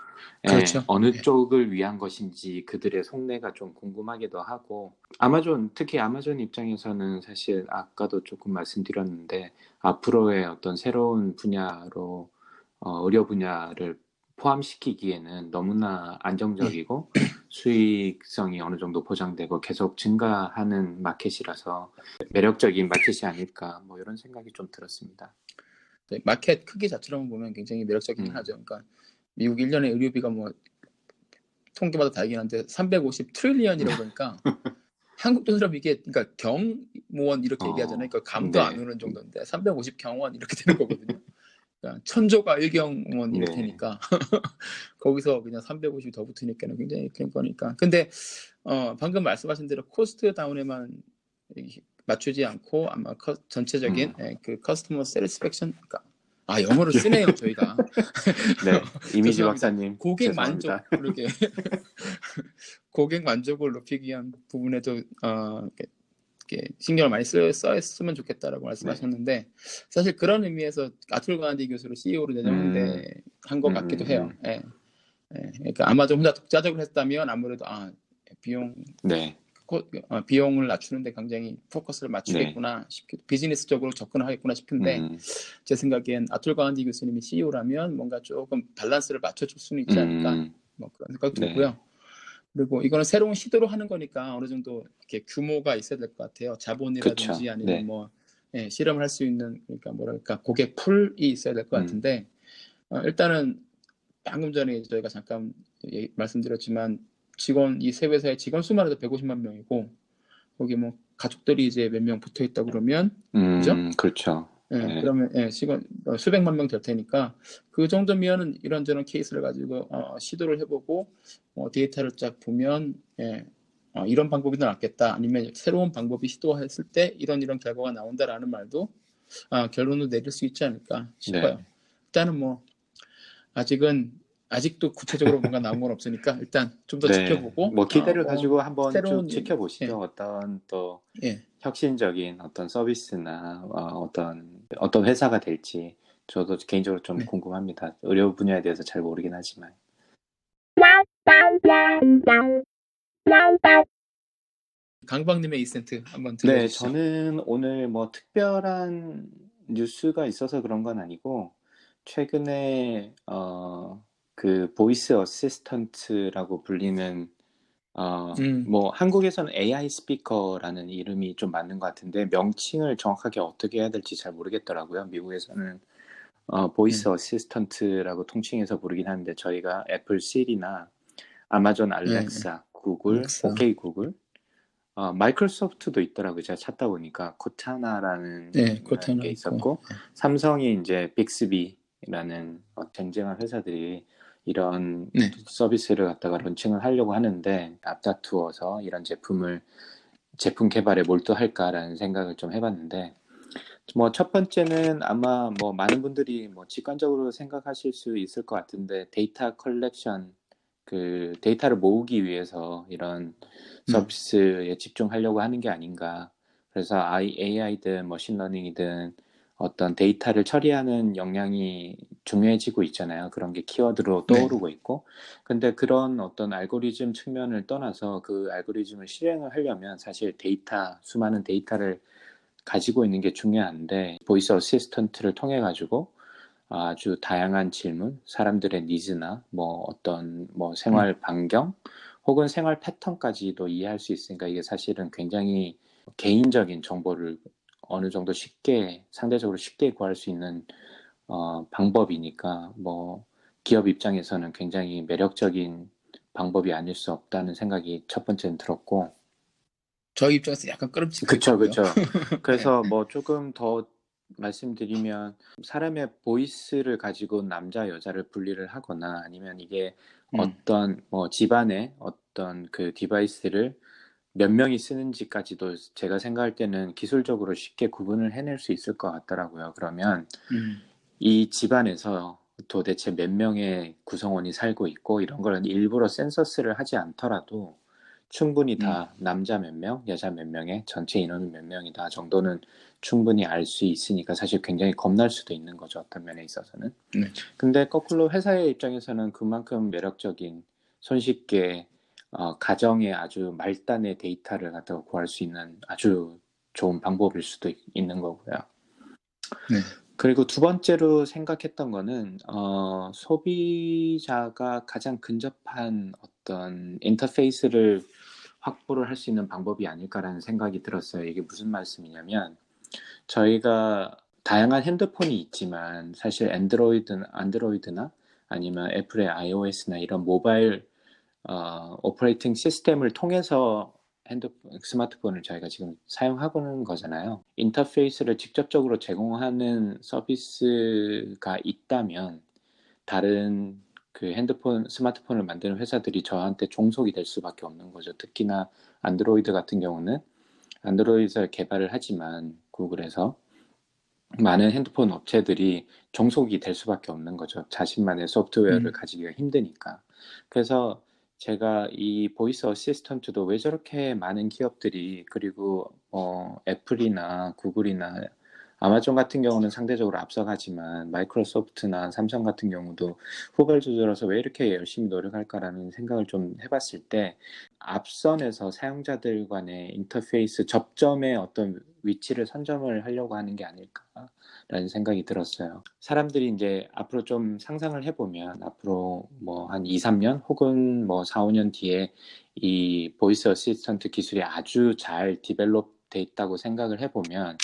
예, 그렇죠. 어느 네. 쪽을 위한 것인지 그들의 속내가 좀 궁금하기도 하고 아마존 특히 아마존 입장에서는 사실 아까도 조금 말씀드렸는데 앞으로의 어떤 새로운 분야로 어, 의료 분야를 포함시키기에는 너무나 안정적이고 수익성이 어느 정도 보장되고 계속 증가하는 마켓이라서 매력적인 마켓이 아닐까 뭐 이런 생각이 좀 들었습니다. 네, 마켓 크기 자체로 보면 굉장히 매력적이긴 음. 하죠. 그러니까 미국 1년에 의료비가 뭐 통계마다 다르긴 한데 350 trillion이라고 그러니까 <laughs> 한국 돈으로 이게 그러니까 경무원 이렇게 어, 얘기하잖아요. 그러니까 감도 네. 안 오는 정도인데 350 경원 이렇게 되는 거거든요. 그러니까 천조가 일경원 이렇게 네. 되니까 <laughs> 거기서 그냥 350이 더 붙으니까는 굉장히 큰 거니까. 근데 어, 방금 말씀하신 대로 cost down에만 이- 맞추지 않고 아마 커- 전체적인 음. 예, 그 커스터머 세리스팩션 그러니까 아 영어를 쓰네요 저희가 <laughs> 네, <laughs> 이미지. 박사님 고객. 만족 그렇게 <laughs> 고객 만족을 높이기 위한 부분에도 어, 이렇게, 신경을 많이 쓰, 썼으면 좋겠다라고 말씀하셨는데 사실 그런 의미에서 아툴 가한디 교수를 CEO로 내정한데 한것 음, 같기도 음, 해요. 음. 예. 예, 그러니까 아마존 혼자 독자적으로 했다면 아무래도 아 비용 네, 코- 어, 비용을 낮추는데 굉장히 포커스를 맞추겠구나 싶기 비즈니스적으로 접근하겠구나 싶은데 음, 제 생각엔 아툴 가완디 교수님이 CEO라면 뭔가 조금 밸런스를 맞춰줄 수는 있지 않을까 음, 뭐 그런 생각도 네. 들고요. 그리고 이거는 새로운 시도로 하는 거니까 어느 정도 이렇게 규모가 있어야 될 것 같아요. 자본이라든지 그쵸. 아니면 네. 뭐 예, 실험을 할 수 있는 그러니까 뭐랄까 고객 pool이 있어야 될것 음. 같은데 어, 일단은 방금 전에 저희가 잠깐 얘기- 말씀드렸지만 직원 이 세 회사의 직원 수만 해도 150만 명이고 거기 뭐 가족들이 이제 몇 명 붙어 있다 그러면 음, 그죠? 그렇죠. 예, 네. 그러면 예, 시간 어, 수백만 명 될 테니까 그 정도면은 이런저런 케이스를 가지고 어, 시도를 해보고 어, 데이터를 쫙 보면 예, 어, 이런 방법이 더 낫겠다. 아니면 새로운 방법이 시도했을 때 이런 이런 결과가 나온다라는 말도 아, 결론을 내릴 수 있지 않을까 싶어요. 네. 일단은 뭐 아직은 아직도 구체적으로 뭔가 나온 건 없으니까 일단 좀더 지켜보고 뭐 기대를 어, 뭐 가지고 한번 새로운 쭉 지켜보시죠. 예. 어떤 또 예. 혁신적인 어떤 서비스나 어, 떤 어떤 회사가 될지 저도 개인적으로 좀 네. 궁금합니다. 의료 분야에 대해서 잘 모르긴 하지만. 강박님의 이센트 한번 네, 들려주시죠. 저는 오늘 뭐 특별한 뉴스가 있어서 그런 건 아니고 최근에 어, 그 voice assistant라고 불리는 어, 음. 뭐 한국에서는 AI 스피커라는 이름이 좀 맞는 것 같은데 명칭을 정확하게 어떻게 해야 될지 잘 모르겠더라고요. 미국에서는 어, voice 음. assistant라고 통칭해서 부르긴 하는데 저희가 애플 시리나 아마존 알렉사, 구글, 알렉사. 오케이 구글, 어, 마이크로소프트도 있더라고요. 제가 찾다 보니까 코타나라는 네, 코타나 게 있고. 있었고 삼성이 이제 빅스비라는 어, 쟁쟁한 회사들이 이런 네. 서비스를 갖다가 launching을 하려고 하는데 앞다투어서 이런 제품을 제품 개발에 몰두할까라는 생각을 좀 해봤는데 뭐 첫 번째는 아마 뭐 많은 분들이 뭐 직관적으로 생각하실 수 있을 것 같은데 data collection 그 데이터를 모으기 위해서 이런 서비스에 집중하려고 하는 게 아닌가. 그래서 AI든 machine learning이든 어떤 데이터를 처리하는 역량이 중요해지고 있잖아요. 그런 게 키워드로 네. 떠오르고 있고. 근데 그런 어떤 알고리즘 측면을 떠나서 그 알고리즘을 실행을 하려면 사실 데이터, 수많은 데이터를 가지고 있는 게 중요한데 voice assistant를 통해 가지고 아주 다양한 질문, 사람들의 니즈나 뭐 어떤 뭐 생활 반경 혹은 생활 패턴까지도 이해할 수 있으니까 이게 사실은 굉장히 개인적인 정보를 어느 정도 쉽게 상대적으로 쉽게 구할 수 있는 어, 방법이니까 뭐 기업 입장에서는 굉장히 매력적인 방법이 아닐 수 없다는 생각이 첫 번째는 들었고 저희 입장에서 약간 끄름칙. 그쵸, 그쵸. <laughs> 그래서 뭐 조금 더 말씀드리면 사람의 voice를 가지고 남자, 여자를 분리를 하거나 아니면 이게 음. 어떤 뭐 집안에 어떤 그 device를 몇 명이 쓰는지까지도 제가 생각할 때는 기술적으로 쉽게 구분을 해낼 수 있을 것 같더라고요. 그러면 음. 이 집안에서 도대체 몇 명의 구성원이 살고 있고 이런 거는 일부러 센서스를 하지 않더라도 충분히 다 남자 몇 명, 여자 몇 명의 전체 인원은 몇 명이다 정도는 충분히 알 수 있으니까 사실 굉장히 겁날 수도 있는 거죠. 어떤 면에 있어서는. 네. 근데 거꾸로 회사의 입장에서는 그만큼 매력적인 손쉽게 어, 가정의 아주 말단의 데이터를 갖다가 구할 수 있는 아주 좋은 방법일 수도 있- 있는 거고요. 네. 그리고 두 번째로 생각했던 거는 어, 소비자가 가장 근접한 어떤 인터페이스를 확보를 할 수 있는 방법이 아닐까라는 생각이 들었어요. 이게 무슨 말씀이냐면 저희가 다양한 핸드폰이 있지만 사실 안드로이드 안드로이드나 아니면 애플의 iOS나 이런 모바일 어, operating system을 통해서 핸드폰, 스마트폰을 저희가 지금 사용하고는 거잖아요. 인터페이스를 직접적으로 제공하는 서비스가 있다면 다른 그 핸드폰, 스마트폰을 만드는 회사들이 저한테 종속이 될 수밖에 없는 거죠. 특히나 안드로이드 같은 경우는 안드로이드를 개발을 하지만 구글에서 많은 핸드폰 업체들이 종속이 될 수밖에 없는 거죠. 자신만의 소프트웨어를 음. 가지기가 힘드니까. 그래서 제가 이 voice assistant도 왜 저렇게 많은 기업들이 그리고 어, 애플이나 구글이나 아마존 같은 경우는 상대적으로 앞서가지만 마이크로소프트나 삼성 같은 경우도 후발 주자로서 왜 이렇게 열심히 노력할까라는 생각을 좀 해봤을 때 앞단에서 사용자들 간의 인터페이스 접점의 어떤 위치를 선점을 하려고 하는 게 아닐까 라는 생각이 들었어요. 사람들이 이제 앞으로 좀 상상을 해보면 앞으로 뭐 한 2, 3년 혹은 뭐 4, 5년 뒤에 이 voice assistant 기술이 아주 잘 develop 돼 있다고 생각을 해보면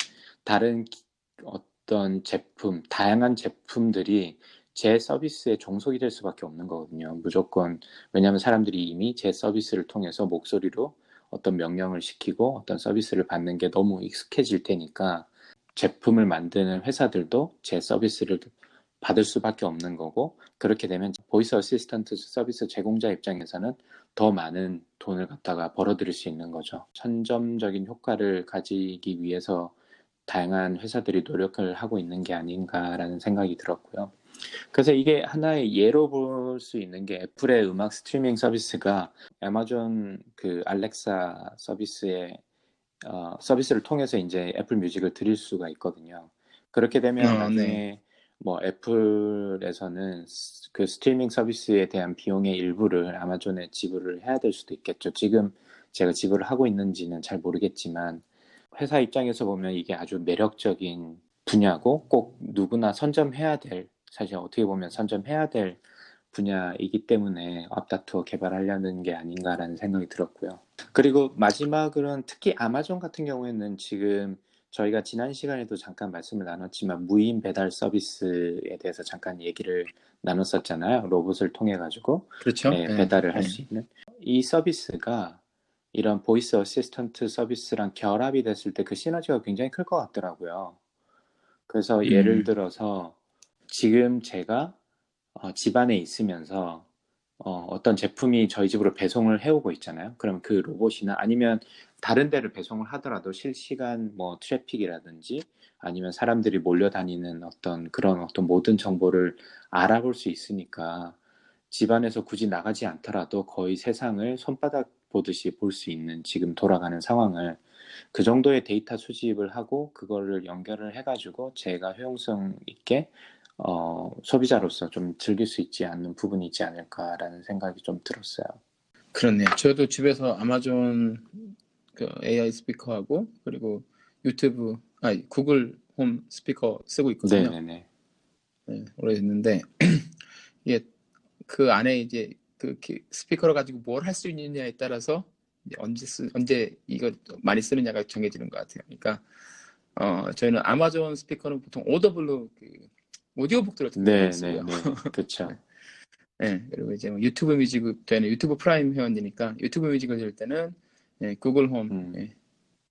다른 기- 어떤 제품, 다양한 제품들이 제 서비스에 종속이 될 수밖에 없는 거거든요. 무조건 왜냐하면 사람들이 이미 제 서비스를 통해서 목소리로 어떤 명령을 시키고 어떤 서비스를 받는 게 너무 익숙해질 테니까 제품을 만드는 회사들도 제 서비스를 받을 수밖에 없는 거고 그렇게 되면 voice assistant 서비스 제공자 입장에서는 더 많은 돈을 갖다가 벌어들일 수 있는 거죠. 선점적인 효과를 가지기 위해서 다양한 회사들이 노력을 하고 있는 게 아닌가라는 생각이 들었고요. 그래서 이게 하나의 예로 볼 수 있는 게 애플의 음악 스트리밍 서비스가 아마존 그 알렉사 서비스의 어, 서비스를 통해서 이제 애플 뮤직을 들을 수가 있거든요. 그렇게 되면 어, 나중에 네. 뭐 애플에서는 스- 그 스트리밍 서비스에 대한 비용의 일부를 아마존에 지불을 해야 될 수도 있겠죠. 지금 제가 지불을 하고 있는지는 잘 모르겠지만 회사 입장에서 보면 이게 아주 매력적인 분야고 꼭 누구나 선점해야 될 사실 어떻게 보면 선점해야 될 분야이기 때문에 앞다투어 개발하려는 게 아닌가라는 생각이 들었고요. 그리고 마지막으로는 특히 아마존 같은 경우에는 지금 저희가 지난 시간에도 잠깐 말씀을 나눴지만 무인 배달 서비스에 대해서 잠깐 얘기를 나눴었잖아요. 로봇을 통해 가지고 그렇죠. 네, 네. 배달을 할 네. 수 있는 이 서비스가 이런 voice assistant 서비스랑 결합이 됐을 때 그 시너지가 굉장히 클 것 같더라고요. 그래서 음. 예를 들어서 지금 제가 어, 집안에 있으면서 어, 떤 제품이 저희 집으로 배송을 해오고 있잖아요. 그럼 그 로봇이나 아니면 다른 데를 배송을 하더라도 실시간 뭐 트래픽이라든지 아니면 사람들이 몰려다니는 어떤 그런 어떤 모든 정보를 알아볼 수 있으니까 집안에서 굳이 나가지 않더라도 거의 세상을 손바닥 보듯이 볼 수 있는 지금 돌아가는 상황을 그 정도의 데이터 수집을 하고 그거를 연결을 해가지고 제가 효용성 있게 어, 소비자로서 좀 즐길 수 있지 않는 부분이 있지 않을까라는 생각이 좀 들었어요. 그렇네요. 저도 집에서 아마존 그 AI 스피커하고 그리고 유튜브 아니 구글 홈 스피커 쓰고 있거든요. 네네네. 네, 오래됐는데 <clears throat> 이게 그 안에 이제 그 기- 스피커를 가지고 뭘 할 수 있느냐에 따라서 언제 쓰, 언제 이거 많이 쓰느냐가 정해지는 것 같아요. 그러니까 어 저희는 아마존 스피커는 보통 Audible로 그 오디오북 들을 때 네네네. 쓰고요. <laughs> 그렇죠. 네, 그리고 이제 뭐 유튜브 뮤직 저희는 유튜브 프라임 회원이니까 유튜브 뮤직을 들을 때는 예, 구글 홈 음. 예,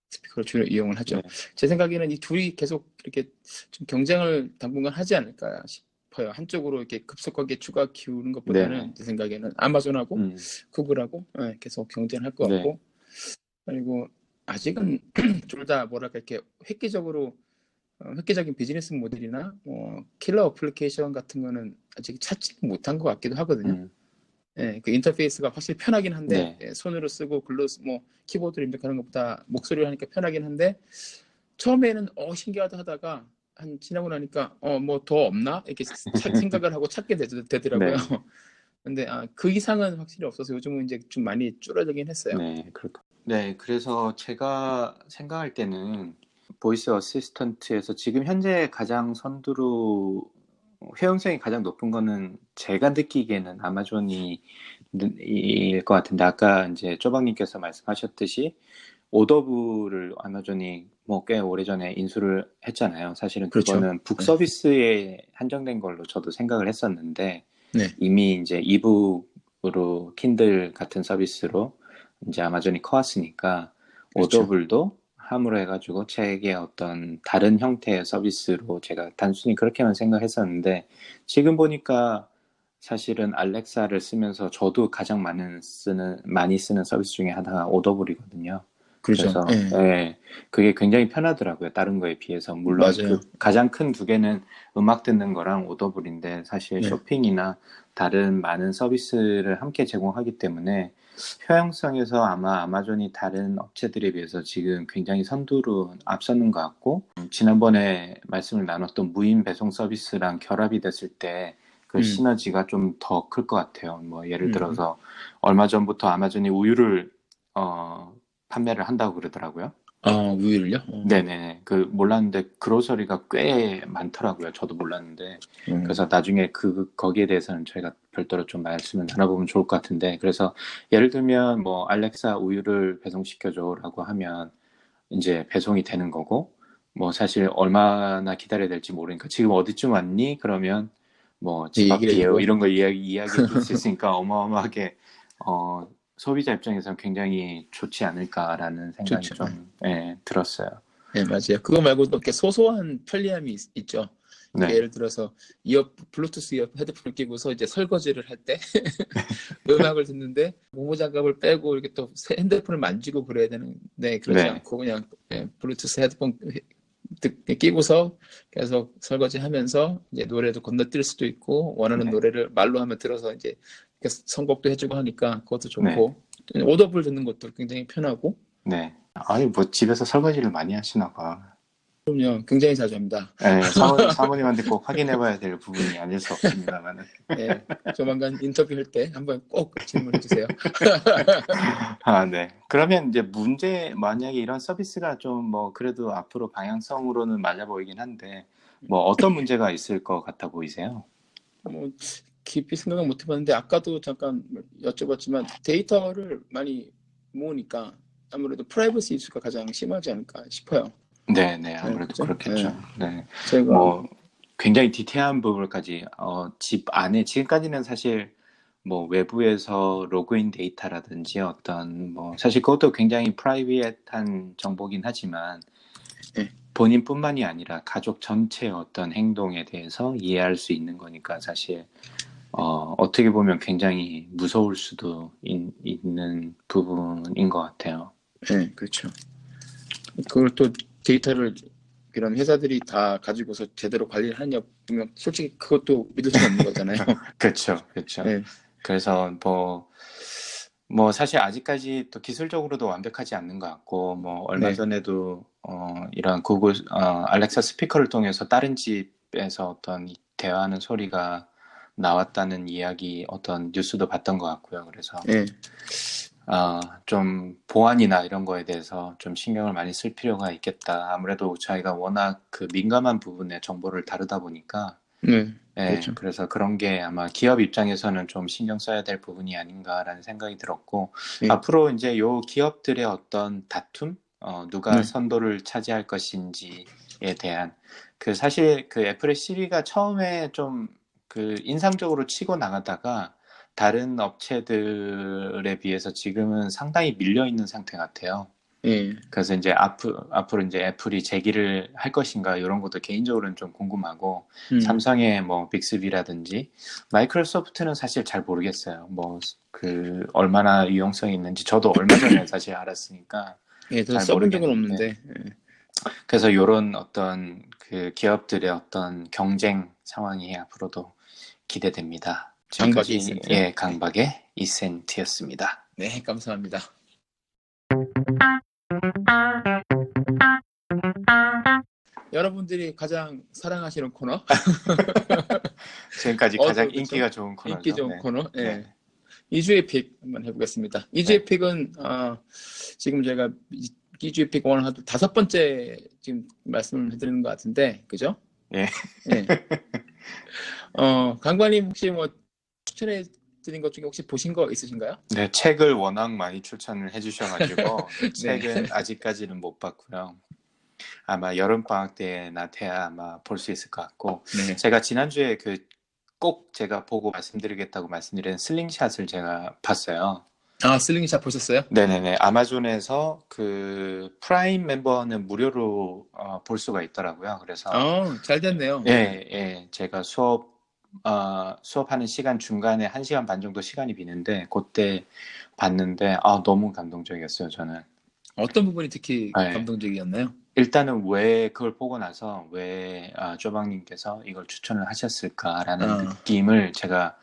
스피커를 주로 이용을 하죠. 네. 제 생각에는 이 둘이 계속 이렇게 좀 경쟁을 당분간 하지 않을까 싶어요. 한쪽으로 이렇게 급속하게 추가 기우는 것보다는 네. 제 생각에는 아마존하고 음, 구글하고 예, 계속 경쟁할 것 네. 같고 그리고 아직은 <clears throat> 둘 다 뭐랄까 이렇게 획기적으로 어, 획기적인 비즈니스 모델이나 뭐 killer application 같은 거는 아직 찾지 못한 것 같기도 하거든요. 음, 예, 그 인터페이스가 확실히 편하긴 한데 네. 예, 손으로 쓰고 글로 쓰- 뭐 키보드로 입력하는 것보다 목소리로 하니까 편하긴 한데 처음에는 어 신기하다 하다가 한 지나고 나니까 어 뭐 더 없나 이렇게 차- <laughs> 생각을 하고 찾게 되, 더라고요 네. <laughs> 근데 아, 그 이상은 확실히 없어서 요즘은 이제 좀 많이 줄어들긴 했어요. 네, 그럴까. 네, 그래서 제가 생각할 때는 voice assistant에서 지금 현재 가장 선두로 효용성이 가장 높은 거는 제가 느끼기에는 아마존이 일 것 같은데 아까 이제 쪼박님께서 말씀하셨듯이 오더블을 아마존이 뭐 꽤 오래전에 인수를 했잖아요. 사실은 그렇죠. 그거는 북 네. 서비스에 한정된 걸로 저도 생각을 했었는데 네. 이미 이제 이북으로 킨들 같은 서비스로 이제 아마존이 커왔으니까 그렇죠. 오더블도 함으로 해가지고 책의 어떤 다른 형태의 서비스로 제가 단순히 그렇게만 생각했었는데 지금 보니까 사실은 알렉사를 쓰면서 저도 가장 많은 쓰는 많이 쓰는 서비스 중에 하나가 오더블이거든요. 그렇죠. 그래서 예. 예, 그게 굉장히 편하더라고요. 다른 거에 비해서 물론. 그 가장 큰 두 개는 음악 듣는 거랑 오더블인데 사실 네. 쇼핑이나 다른 많은 서비스를 함께 제공하기 때문에 효용성에서 아마 아마존이 다른 업체들에 비해서 지금 굉장히 선두로 앞서는 것 같고 음, 지난번에 말씀을 나눴던 무인 배송 서비스랑 결합이 됐을 때 그 음. 시너지가 좀 더 클 것 같아요. 뭐 예를 음. 들어서 얼마 전부터 아마존이 우유를 어, 판매를 한다고 그러더라고요. 아 우유를요? 어. 네네. 그 몰랐는데 그로서리가 꽤 많더라고요. 저도 몰랐는데. 음. 그래서 나중에 그 거기에 대해서는 저희가 별도로 좀 말씀을 나눠보면 좋을 것 같은데. 그래서 예를 들면 뭐 알렉사 우유를 배송시켜줘라고 하면 이제 배송이 되는 거고 뭐 사실 얼마나 기다려야 될지 모르니까 지금 어디쯤 왔니? 그러면 뭐집 얘기를 앞이에요. 이런 거 이야기 수 있으니까 어마어마하게 어 소비자 입장에서는 굉장히 좋지 않을까라는 생각이 좋죠. 좀 예, 들었어요. 네, 맞아요. 그거 말고도 이렇게 소소한 편리함이 있, 죠 네. 예를 들어서 이어 블루투스 이어 헤드폰을 끼고서 이제 설거지를 할 때 <laughs> 음악을 듣는데 모모 장갑을 빼고 이렇게 또 새- 핸드폰을 만지고 그래야 되는데 그러지 네. 않고 그냥 예, 블루투스 헤드폰 듣- 끼고서 계속 설거지하면서 이제 노래도 건너뛸 수도 있고 원하는 네. 노래를 말로 하면 들어서 이제 선곡도 해주고 하니까 그것도 좋고 오더블 듣는 것도 굉장히 편하고 네. 아니 뭐 집에서 설거지를 많이 하시나 봐. 그럼요 굉장히 자주 합니다. 네, 사모님, 사모님한테 꼭 확인해봐야 될 부분이 아닐 수 없습니다만은. 예, 조만간 인터뷰할 때 한번 꼭 질문해 주세요. <laughs> 아, 네. 그러면 이제 문제, 만약에 이런 서비스가 좀 뭐 그래도 앞으로 방향성으로는 맞아 보이긴 한데, 뭐 어떤 문제가 있을 것 같아 보이세요? 뭐 깊이 생각은 못 해봤는데 아까도 잠깐 여쭤봤지만 데이터를 많이 모으니까 아무래도 프라이버시 이슈가 가장 심하지 않을까 싶어요. 네, 네. 아무래도 그죠? 그렇겠죠. 네. 제가 뭐 굉장히 디테일한 부분까지 어, 집 안에 지금까지는 사실 뭐 외부에서 로그인 데이터라든지 어떤 뭐 사실 그것도 굉장히 private한 정보긴 하지만 네. 본인뿐만이 아니라 가족 전체의 어떤 행동에 대해서 이해할 수 있는 거니까 사실 어, 어떻게 보면 굉장히 무서울 수도 있, 있는 부분인 것 같아요. 네, 그렇죠. 그걸 또 데이터를 이런 회사들이 다 가지고서 제대로 관리를 하냐 보면 솔직히 그것도 믿을 수 없는 거잖아요. <laughs> 그렇죠, 그렇죠. 네, 그래서 뭐, 뭐 사실 아직까지 또 기술적으로도 완벽하지 않는 것 같고, 뭐 얼마 네. 전에도 어, 이런 구글 어, 알렉사 스피커를 통해서 다른 집에서 어떤 이 대화하는 소리가 나왔다는 이야기 어떤 뉴스도 봤던 것 같고요. 그래서 네, 어, 좀 보안이나 이런 거에 대해서 좀 신경을 많이 쓸 필요가 있겠다. 아무래도 저희가 워낙 그 민감한 부분에 정보를 다루다 보니까 네, 네, 그렇죠. 그래서 그런 게 아마 기업 입장에서는 좀 신경 써야 될 부분이 아닌가라는 생각이 들었고, 네. 앞으로 이제 요 기업들의 어떤 다툼, 어, 누가 네. 선도를 차지할 것인지에 대한, 그 사실 그 애플의 시리가 처음에 좀 그 인상적으로 치고 나가다가 다른 업체들에 비해서 지금은 상당히 밀려 있는 상태 같아요. 예, 그래서 이제 앞으로, 앞으로 이제 애플이 제기를 할 것인가 이런 것도 개인적으로는 좀 궁금하고, 음, 삼성의 뭐 빅스비라든지 마이크로소프트는 사실 잘 모르겠어요. 뭐 그 얼마나 유용성이 있는지 저도 얼마 전에 <coughs> 사실 알았으니까 예, 잘 써본 적은. 없는데, 예. 그래서 이런 어떤 그 기업들의 어떤 경쟁 상황이 앞으로도 기대됩니다. 강박의 지금까지, 이센트. 예, 강박의 이센트였습니다. 네, 감사합니다. 여러분들이 가장 사랑하시는 코너, <laughs> 지금까지 어, 가장 그렇죠. 인기가 좋은 코너죠. 인기 좋은 네. 코너, 예. 네. 2주의 픽 한번 해보겠습니다. 2주의 네. 픽은 어, 지금 제가 2주의 픽 오늘 한 다섯 번째 지금 말씀을 해드리는 것 같은데, 그죠? 예. 예. <laughs> 어, 강관님 혹시 뭐 추천해 드린 것 중에 혹시 보신 거 있으신가요? 네, 책을 워낙 많이 추천을 해주셔가지고 <laughs> 네. 책은 아직까지는 못 봤고요. 아마 여름 방학 때나 돼야 아마 볼 수 있을 것 같고 네. 제가 지난주에 그 꼭 제가 보고 말씀드리겠다고 말씀드린 슬링샷을 제가 봤어요. 아, 슬링샷 보셨어요? 네네네 아마존에서 그 프라임 멤버는 무료로 어, 볼 수가 있더라고요. 그래서 어, 잘 됐네요. 예, 예, 제가 수업, 어, 수업하는 시간 중간에 한 시간 반 정도 시간이 비는데, 그때 봤는데, 아, 너무 감동적이었어요, 저는. 어떤 부분이 특히 네. 감동적이었나요? 일단은 왜 그걸 보고 나서 왜, 아, 쪼방님께서 이걸 추천을 하셨을까라는 어. 느낌을 제가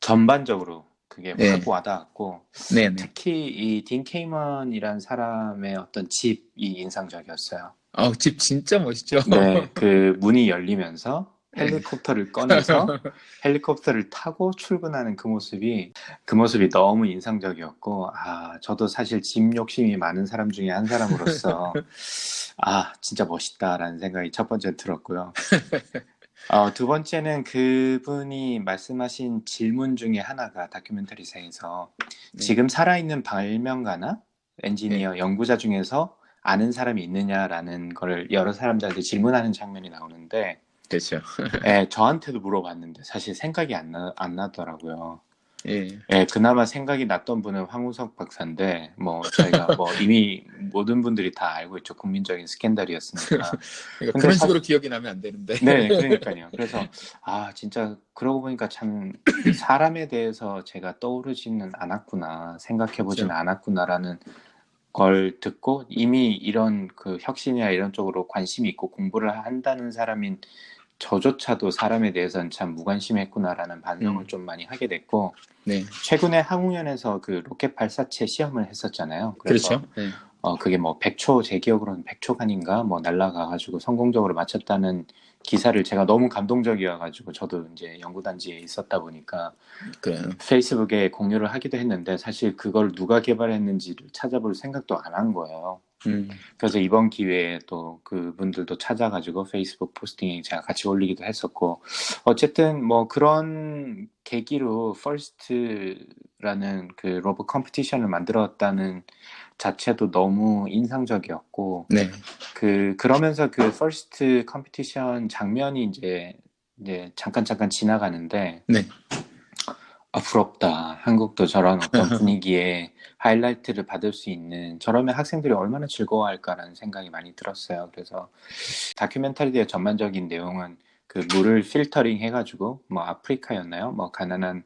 전반적으로 그게 네. 확 와닿았고, 네, 네. 특히 이 딘 케이먼이란 사람의 어떤 집이 인상적이었어요. 어, 집 진짜 멋있죠? 네, <laughs> 그 문이 열리면서 헬리콥터를 꺼내서 <laughs> 헬리콥터를 타고 출근하는 그 모습이 그 모습이 너무 인상적이었고 아 저도 사실 집 욕심이 많은 사람 중에 한 사람으로서 <laughs> 아 진짜 멋있다라는 생각이 첫 번째 들었고요. <laughs> 어, 두 번째는 그분이 말씀하신 질문 중에 하나가 다큐멘터리상에서 네. 지금 살아있는 발명가나 엔지니어, 연구자 중에서 아는 사람이 있느냐라는 걸 여러 사람들한테 질문하는 장면이 나오는데 그렇죠. 예, <laughs> 저한테도 물어봤는데 사실 생각이 안, 나, 안 나더라고요. 예. 예, 그나마 생각이 났던 분은 황우석 박사인데, 뭐, 저희가 뭐 <laughs> 이미 모든 분들이 다 알고 있죠. 국민적인 스캔들이었으니까. <laughs> 그러니까 그런 사- 식으로 기억이 나면 안 되는데. 네, 그러니까요. 그래서, 아, 진짜, 그러고 보니까 참, 사람에 대해서 제가 떠오르지는 않았구나, 생각해보지는 그렇죠. 않았구나라는 걸 듣고, 이미 이런 그 혁신이나 이런 쪽으로 관심이 있고 공부를 한다는 사람인 저조차도 사람에 대해서는 참 무관심했구나라는 반성을 음. 좀 많이 하게 됐고, 네. 최근에 항공연에서 그 로켓 발사체 시험을 했었잖아요. 그래서 그렇죠. 네. 어, 그게 뭐 100초, 제 기억으로는 100초간인가 뭐 날라가 가지고 성공적으로 마쳤다는 기사를 제가 너무 감동적이어 가지고 저도 이제 연구단지에 있었다 보니까 그래요. 페이스북에 공유를 하기도 했는데 사실 그걸 누가 개발했는지를 찾아볼 생각도 안 한 거예요. 음. 그래서 이번 기회에 또 그분들도 찾아가지고 페이스북 포스팅에 제가 같이 올리기도 했었고 어쨌든 뭐 그런 계기로 FIRST라는 그 로봇 competition을 만들었다는 자체도 너무 인상적이었고 네. 그 그러면서 그 first competition 장면이 이제 이제 잠깐 잠깐 지나가는데 네. 아 부럽다 한국도 저런 어떤 <laughs> 분위기에 하이라이트를 받을 수 있는 저러면 학생들이 얼마나 즐거워할까라는 생각이 많이 들었어요. 그래서 다큐멘터리의 전반적인 내용은 그 물을 필터링 해가지고 뭐 아프리카였나요? 뭐 가난한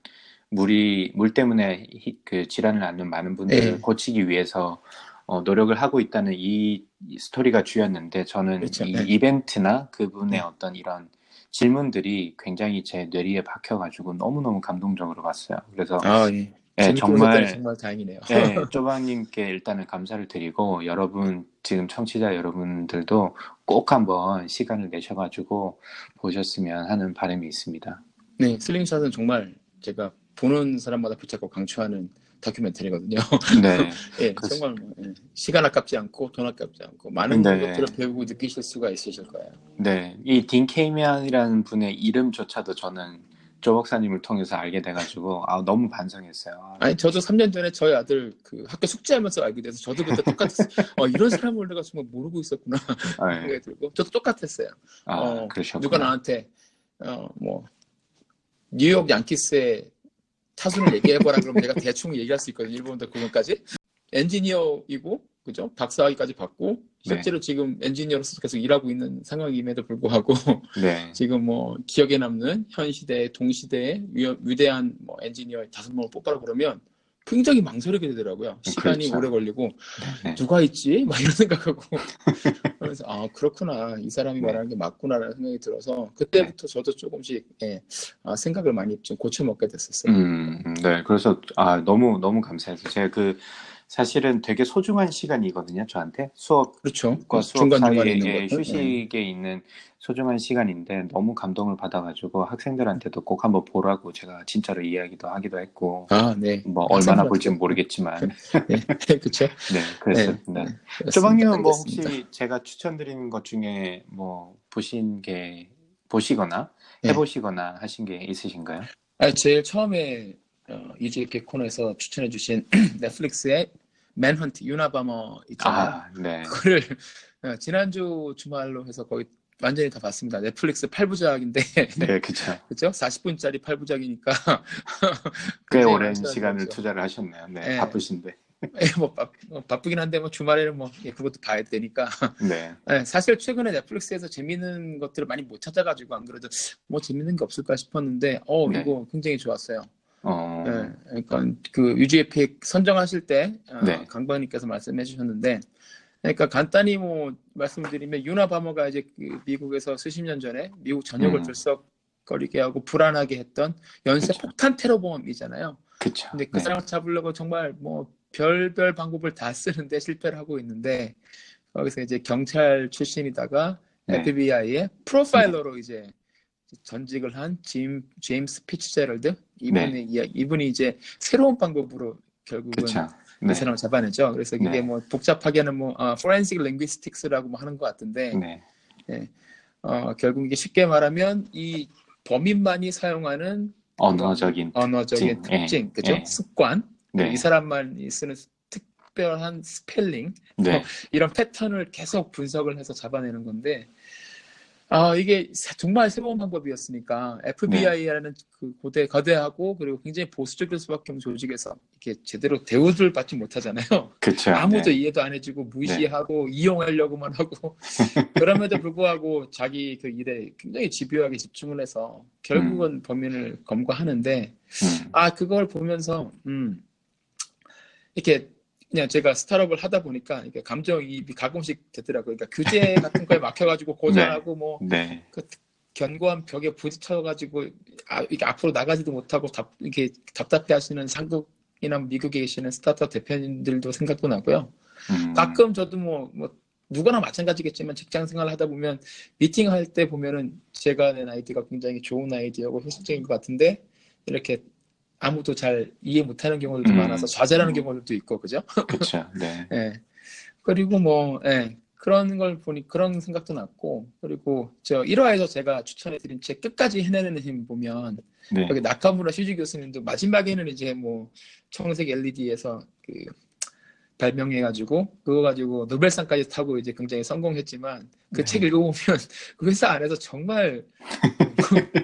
물이 물 때문에 히- 그 질환을 앓는 많은 분들을 네. 고치기 위해서 어, 노력을 하고 있다는 이, 이 스토리가 주였는데 저는 그렇죠. 이 네. 이벤트나 그분의 네. 어떤 이런 질문들이 굉장히 제 뇌리에 박혀가지고 너무너무 감동적으로 봤어요. 그래서 아, 예. 예, 재밌게 정말 정말 다행이네요. 네, <laughs> 쪼방님께 일단은 감사를 드리고 여러분 지금 청취자 여러분들도 꼭 한번 시간을 내셔가지고 보셨으면 하는 바람이 있습니다. 네, 슬링샷은 정말 제가 보는 사람마다 붙잡고 강추하는 다큐멘터리거든요. 네, <laughs> 예, 그렇습니다. 정말 뭐, 예, 시간 아깝지 않고 돈 아깝지 않고 많은 네. 것들을 배우고 느끼실 수가 있으실 거예요. 네, 이 딘 케이미안이라는 분의 이름조차도 저는 조 박사님을 통해서 알게 돼가지고 아 너무 반성했어요. 아, 아니 저도 3년 전에 저희 아들 그 학교 숙제하면서 알게 돼서 저도 그때 똑같았어요. 어, 이런 사람을 내가 정말 모르고 있었구나 네. 생각이 들고 저도 똑같았어요. 아, 어, 그러셨구나. 누가 나한테 어 뭐 뉴욕 양키스의 타순을 얘기해보라 그러면 내가 대충 얘기할 수 있거든요. 일본부터 그분까지 엔지니어이고 그죠? 박사학위까지 받고 네. 실제로 지금 엔지니어로서 계속 일하고 있는 상황임에도 불구하고 <laughs> 네, <laughs> 지금 뭐 기억에 남는 현 시대 동시대의 위, 위대한 뭐 엔지니어 다섯 명을 뽑아라 그러면 굉장히 망설이게 되더라고요. 시간이 그렇죠. 오래 걸리고 네. 누가 있지? 막 이런 생각하고 <laughs> 그래서 아 그렇구나 이 사람이 네. 말하는 게 맞구나라는 생각이 들어서 그때부터 저도 조금씩 예, 아, 생각을 많이 좀 고쳐 먹게 됐었어요. 음, 음, 네, 그래서 아 너무 너무 감사해서 제가 그 사실은 되게 소중한 시간이거든요, 저한테 수업 그렇죠. 과 수업 중간 사이에 있는. 휴식에 있는 소중한 시간인데 너무 감동을 받아가지고 학생들한테도 꼭 한번 보라고 제가 진짜로 이야기도 하기도 했고 아 네. 뭐 항상 얼마나. 볼지는 모르겠지만 네, 그렇죠. 네 그랬습니다. <laughs> 네, 조방님은 뭐 알겠습니다. 혹시 제가 추천드리는 것 중에 뭐 보신 게 보시거나 네. 해보시거나 하신 게 있으신가요? 아, 제일 처음에 어, 이지케 코너에서 추천해주신 <clears throat> 넷플릭스의 맨헌트 유나바머 있잖아요. 아, 네, 그거를 어, 지난주 주말로 해서 거의 완전히 다 봤습니다. 넷플릭스 8부작인데 네, 그렇죠. 그죠? 40분짜리 8부작이니까 꽤 오랜 시간을 투자를 하셨네요. 네, 네. 바쁘신데. 뭐 바, 어, 바쁘긴 한데 뭐 주말에는 뭐 예, 그것도 봐야 되니까 <laughs> 네, 네, 사실 최근에 넷플릭스에서 재밌는 것들을 많이 못 찾아가지고 안 그래도 뭐 재밌는 게 없을까 싶었는데 어 네. 이거 굉장히 좋았어요. 어, 네, 그러니까 그 유지의 픽 선정하실 때 어, 네. 강박님께서 말씀해 주셨는데 그러니까 간단히 뭐 말씀드리면 유나 바머가 이제 그 미국에서 수십 년 전에 미국 전역을 음. 들썩거리게 하고 불안하게 했던 연쇄 그쵸. 폭탄 테러 범이잖아요. 그렇죠. 근데 그 네. 사람을 잡으려고 정말 뭐 별별 방법을 다 쓰는데 실패를 하고 있는데 거기서 이제 경찰 출신이다가 네. FBI의 프로파일러로 이제 전직을 한 짐, 제임스 피츠제럴드 이분이 네. 이야- 이분이 이제 새로운 방법으로 결국은. 그 네, 사람을 잡아내죠. 그래서 이게 네. 뭐 복잡하게는 뭐 아, forensic linguistics라고 뭐 하는 것 같은데 네, 어, 결국 이게 쉽게 말하면 이 범인만이 사용하는 언어적인 언어적인 특징, 예, 특징, 그죠? 예. 습관, 네, 이 사람만이 쓰는 특별한 스펠링 네, 이런 패턴을 계속 분석을 해서 잡아내는 건데 아, 이게 정말 새로운 방법이었으니까 FBI라는 그 고대 거대하고 그리고 굉장히 보수적일 수밖에 없는 조직에서 이렇게 제대로 대우를 받지 못하잖아요. 그렇죠. <laughs> 아무도 네. 이해도 안 해주고 무시하고 이용하려고만 하고 <laughs> 그럼에도 불구하고 자기 그 일에 굉장히 집요하게 집중을 해서 결국은 범인을 검거하는데 음, 아 그걸 보면서 음 이렇게 그냥 제가 스타트업을 하다 보니까 이게 감정이입이 가끔씩 되더라고요. 그러니까 규제 <laughs> 같은 거에 막혀가지고 고전하고 뭐 네. 그 견고한 벽에 부딪혀가지고 아, 이게 앞으로 나가지도 못하고 답, 이게 답답해하시는 한국이나 미국에 계시는 스타트업 대표님들도 생각도 나고요. 음, 가끔 저도 뭐, 뭐 누구나 마찬가지겠지만 직장 생활을 하다 보면 미팅 할 때 보면은 제가 낸 아이디어가 굉장히 좋은 아이디어고 효율적인 것 같은데 이렇게 아무도 잘 이해 못하는 경우들도 음. 많아서 좌절하는 경우들도 있고 그죠? 그렇죠. <laughs> 네. 예. 그리고 뭐, 예. 그런 걸 보니 그런 생각도 났고 그리고 저 1화에서 제가 추천해드린 책 끝까지 해내는 힘 보면 네. 여기 나카무라 슈지 교수님도 마지막에는 이제 뭐 청색 LED에서 그 발명해가지고 그거 가지고 노벨상까지 타고 이제 굉장히 성공했지만 그 네. 책 읽어보면 <laughs> 그 회사 안에서 정말 <laughs>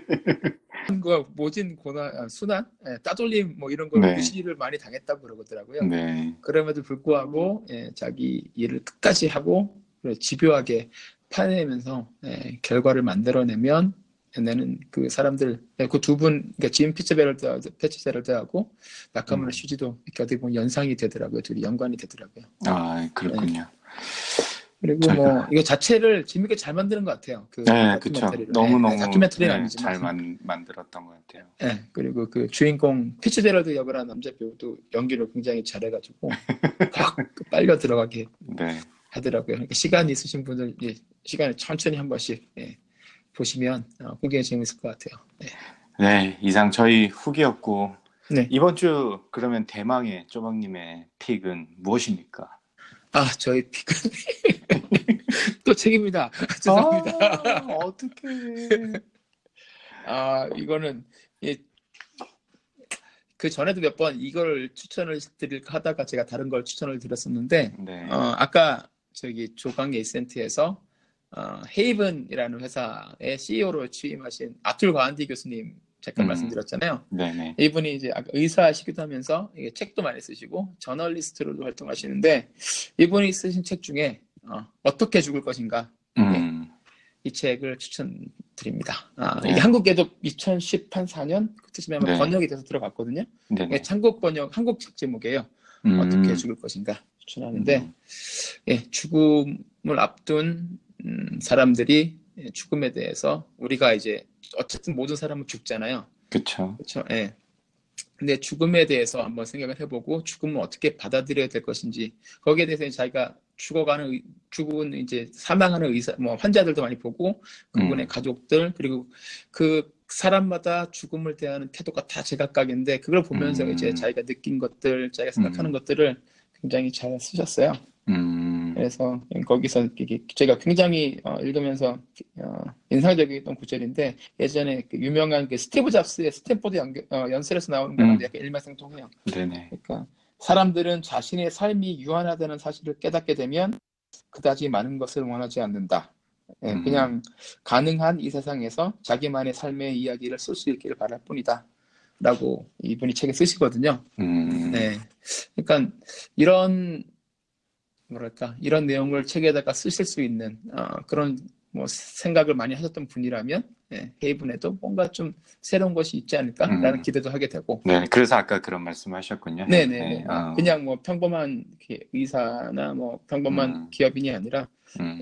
그 모진 고난 아, 수난 예, 따돌림 뭐 이런 걸 네. 무시를 많이 당했다고 그러더라고요. 네. 그럼에도 불구하고 예, 자기 일을 끝까지 하고 집요하게 파내면서 예, 결과를 만들어내면 내는 그 사람들 그 두분 그러니까 짐 피츠제럴드 피츠제럴드하고 나카무라 음. 슈지도 이렇게 어떻게 보면 연상이 되더라고요 둘이 연관이 되더라고요 아, 그렇군요. 그리고 저희가- 뭐 이거 자체를 재밌게 잘 만드는 것 같아요 그 네, 그렇죠. 다큐멘터리를. 너무 너무 네, 다큐멘터리는 네, 아니지만 잘 만, 만들었던 것 같아요. 예, 그리고 그 주인공 피츠제럴드 역을 한 남자 배우도 연기를 굉장히 잘해가지고 <laughs> 확 빨려 들어가게 네. 하더라고요. 그러니까 시간 있으신 분들 예, 시간을 천천히 한 번씩 예, 보시면 어, 굉장히 재밌을 것 같아요. 네. 네, 이상 저희 후기였고 네. 이번 주 그러면 대망의 쪼박님의 픽은 무엇입니까? 아 저희 픽은 <laughs> 또 책입니다. <laughs> 죄송합니다. 아, 어떡해. <laughs> 아 이거는 예, 그 전에도 몇 번 이걸 추천을 드릴까 하다가 제가 다른 걸 추천을 드렸었는데 네. 어, 아까 저기 조광 에센트에서 어, 헤이븐이라는 회사의 CEO로 취임하신 아툴 과한디 교수님 잠깐 음. 말씀드렸잖아요. 네네. 이분이 이제 의사시기도 하면서 책도 많이 쓰시고 저널리스트로도 활동하시는데 이분이 쓰신 책 중에 어, 떻게 죽을 것인가 음, 이 책을 추천드립니다. 아, 네. 이게 한국에도 2014년 그때쯤에 아마 네. 번역이 돼서 들어갔거든요. 이게 한국 번역 한국 책 제목이에요. 음, 어떻게 죽을 것인가 추천하는데 음. 예, 죽음을 앞둔 음, 사람들이 예, 죽음에 대해서 우리가 이제 어쨌든 모든 사람은 죽잖아요. 그쵸. 그렇죠. 예. 근데 죽음에 대해서 한번 생각을 해보고 죽음을 어떻게 받아들여야 될 것인지 거기에 대해서 자기가 죽어가는 의- 죽은 이제 사망하는 의사 뭐 환자들도 많이 보고 그분의 음. 가족들 그리고 그 사람마다 죽음을 대하는 태도가 다 제각각인데 그걸 보면서 음. 이제 자기가 느낀 것들 자기가 생각하는 음. 것들을 굉장히 잘 쓰셨어요. 음, 그래서 거기서 제가 굉장히 어, 읽으면서 어, 인상적이었던 구절인데 예전에 그 유명한 그 스티브 잡스의 스탠포드 연, 어, 연설에서 나오는 거랑 음. 약간 일맥상통해요. 네네. 그러니까 사람들은 자신의 삶이 유한하다는 사실을 깨닫게 되면 그다지 많은 것을 원하지 않는다. 예, 음. 그냥 가능한 이 세상에서 자기만의 삶의 이야기를 쓸 수 있기를 바랄 뿐이다. 라고 이분이 책에 쓰시거든요. 음, 네. 그러니까 이런 뭐랄까 이런 내용을 책에다가 쓰실 수 있는 어, 그런 뭐 생각을 많이 하셨던 분이라면 예, 헤이븐에도 뭔가 좀 새로운 것이 있지 않을까라는 음. 기대도 하게 되고 네, 그래서 아까 그런 말씀하셨군요. 네 네 어, 그냥 뭐 평범한 의사나 뭐 평범한 음. 기업인이 아니라 음,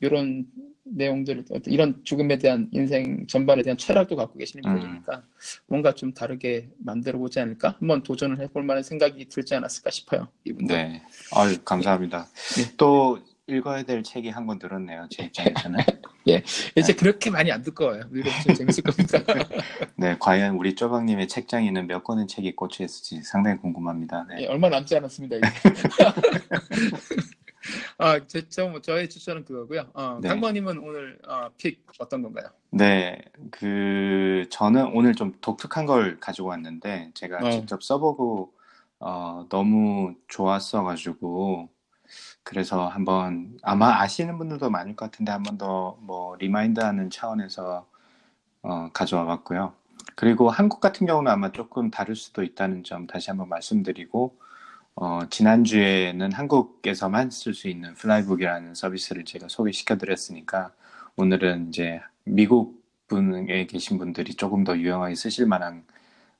이런 내용들 이런 죽음에 대한 인생 전반에 대한 철학도 갖고 계시는 음. 분이니까 뭔가 좀 다르게 만들어 보지 않을까 한번 도전을 해볼 만한 생각이 들지 않았을까 싶어요 이분들 네. 아유, 감사합니다. 네. 또 읽어야 될 책이 한권 늘었네요, 제 입장에서는. <laughs> 이제 그렇게 많이 안. 이거 좀 재밌을 겁니다. <laughs> 네, 과연 우리 쪼박님의 책장에는 몇 권의 책이 꽂혀 있을지 상당히 궁금합니다. 네. 예, 얼마 남지 않았습니다. <laughs> 아, 제, 저, 저의 추천은 그거고요. 어, 네. 오늘 어, pick 어떤 건가요? 네, 그 저는 오늘 좀 독특한 걸 가지고 왔는데 제가 어. 직접 써보고 어, 너무 좋았어가지고 그래서 한번 아마 아시는 분들도 많을 것 같은데 한번 더 뭐 remind하는 차원에서 어, 가져와 봤고요. 그리고 한국 같은 경우는 아마 조금 다를 수도 있다는 점 다시 한번 말씀드리고 어, 지난주에는 한국에서만 쓸 수 있는 플라이북이라는 서비스를 제가 소개시켜 드렸으니까 오늘은 이제 미국 분에 계신 분들이 조금 더 유용하게 쓰실 만한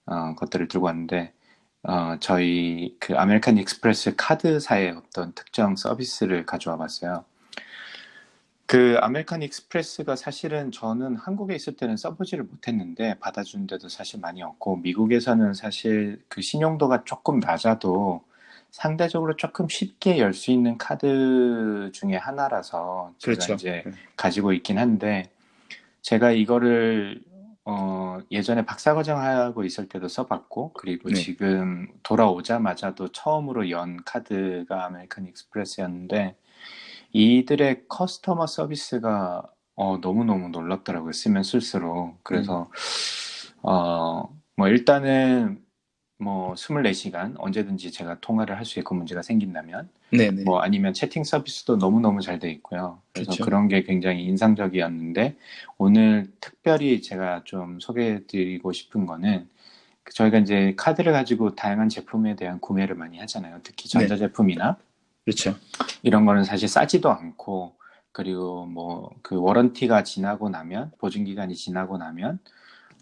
어, 것들을 들고 왔는데 어, 저희 그 American Express 카드사의 어떤 특정 서비스를 가져와 봤어요. 그 American Express가 사실은 저는 한국에 있을 때는 써보지를 못했는데 받아주는 데도 사실 많이 없고 미국에서는 사실 그 신용도가 조금 낮아도 상대적으로 조금 쉽게 열 수 있는 카드 중에 하나라서 제가 그렇죠. 이제 가지고 있긴 한데 제가 이거를 어, 예전에 박사과정 하고 있을 때도 써봤고 그리고 네. 지금 돌아오자마자도 처음으로 연 카드가 American Express였는데 이들의 customer service가 어, 너무너무 놀랍더라고요. 쓰면 쓸수록. 그래서 어, 뭐 일단은 뭐 24시간 언제든지 제가 통화를 할 수 있고 문제가 생긴다면 네네. 뭐 아니면 채팅 서비스도 너무너무 잘 돼 있고요. 그래서 그렇죠. 그런게 굉장히 인상적이었는데 오늘 특별히 제가 좀 소개해 드리고 싶은 거는 저희가 이제 카드를 가지고 다양한 제품에 대한 구매를 많이 하잖아요. 특히 네. 전자제품이나 그렇죠. 이런 거는 사실 싸지도 않고 그리고 뭐 그 워런티가 지나고 나면 보증 기간이 지나고 나면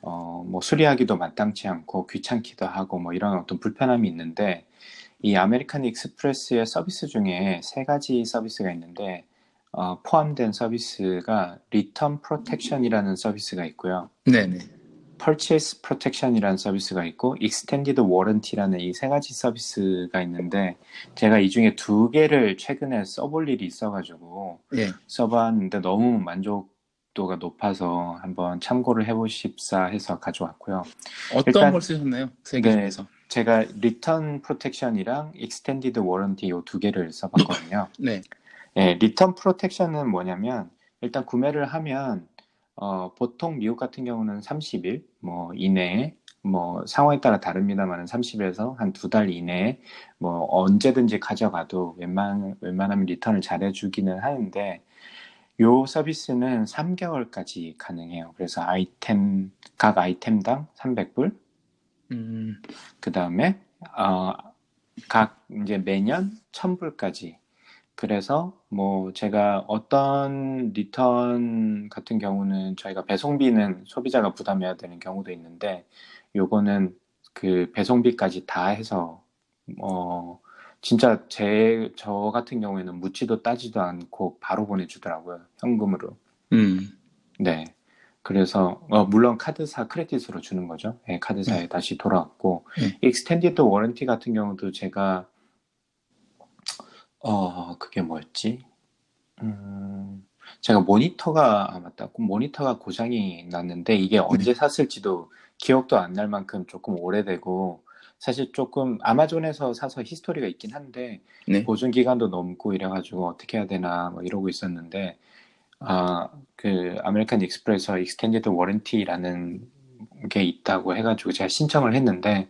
어 뭐 수리하기도 마땅치 않고 귀찮기도 하고 뭐 이런 어떤 불편함이 있는데 이 American Express의 서비스 중에 세 가지 서비스가 있는데 어, 포함된 서비스가 Return Protection이라는 서비스가 있고요. 네네. Purchase Protection이라는 서비스가 있고 Extended Warranty라는 이 세 가지 서비스가 있는데 제가 이 중에 두 개를 최근에 써볼 일이 있어가지고 예. 써봤는데 너무 만족 도가 높아서 한번 참고를 해보십사 해서 가져왔고요. 어떤 일단- 걸 쓰셨나요? 세개 네. 중에서. 제가 Return Protection이랑 Extended Warranty 이두 개를 써봤거든요. <laughs> 네. 예, Return Protection은 뭐냐면 일단 구매를 하면 어, 보통 미국 같은 경우는 30일 뭐 이내에 뭐 상황에 따라 다릅니다만 30에서 한 두 달 이내에 뭐 언제든지 가져가도 웬만 웬만하면 return을 잘해주기는 하는데 요 서비스는 3개월까지 가능해요. 그래서 아이템 각 아이템당 300불. 음, 그 다음에 어, 각 이제 매년 1000불까지. 그래서 뭐 제가 어떤 return 같은 경우는 저희가 배송비는 소비자가 부담해야 되는 경우도 있는데 요거는 그 배송비까지 다 해서 어 진짜 제 저 같은 경우에는 묻지도 따지도 않고 바로 보내주더라고요 현금으로 음, 네. 그래서 어, 물론 카드사 credit으로 주는 거죠. 네, 카드사에 다시 돌아왔고 네. Extended Warranty 같은 경우도 제가 어 그게 뭐였지? 음, 제가 모니터가 아 맞다. 모니터가 고장이 났는데 이게 언제 샀을지도 기억도 안 날 만큼 조금 오래되고 사실 조금 아마존에서 사서 history가 있긴 한데 네. 보증 기간도 넘고 이래가지고 어떻게 해야 되나 뭐 이러고 있었는데 아 그 American Express extended warranty라는 게 있다고 해가지고 제가 신청을 했는데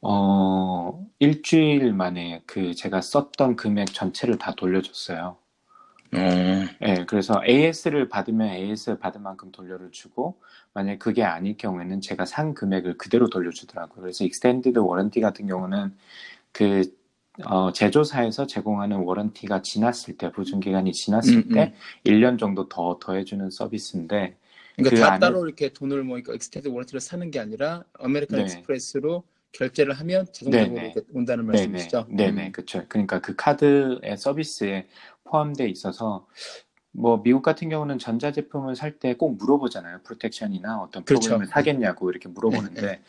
어 일주일 만에 그 제가 썼던 금액 전체를 다 돌려줬어요. 어, 예, 그래서 AS를 받으면 AS 받은 만큼 돌려를 주고, 만약에 그게 아닐 경우에는 제가 산 금액을 그대로 돌려주더라고요. 그래서 extended warranty 같은 경우는 그, 어, 제조사에서 제공하는 warranty가 지났을 때, 보증 기간이 지났을 음, 때, 1년 정도 더 더해주는 서비스인데, 그러니까 그다 안에- 따로 이렇게 돈을 뭐 extend warranty를 사는 게 아니라 American 네. Express로 결제를 하면 자동적으로 네네. 이렇게 온다는 네네, 말씀이시죠? 네네, 음, 그쵸. 그러니까 그 카드의 서비스에 포함되어 있어서, 뭐, 미국 같은 경우는 전자 제품을 살 때 꼭 물어보잖아요. protection이나 어떤 그렇죠. 프로그램을 사겠냐고 이렇게 물어보는데, 네,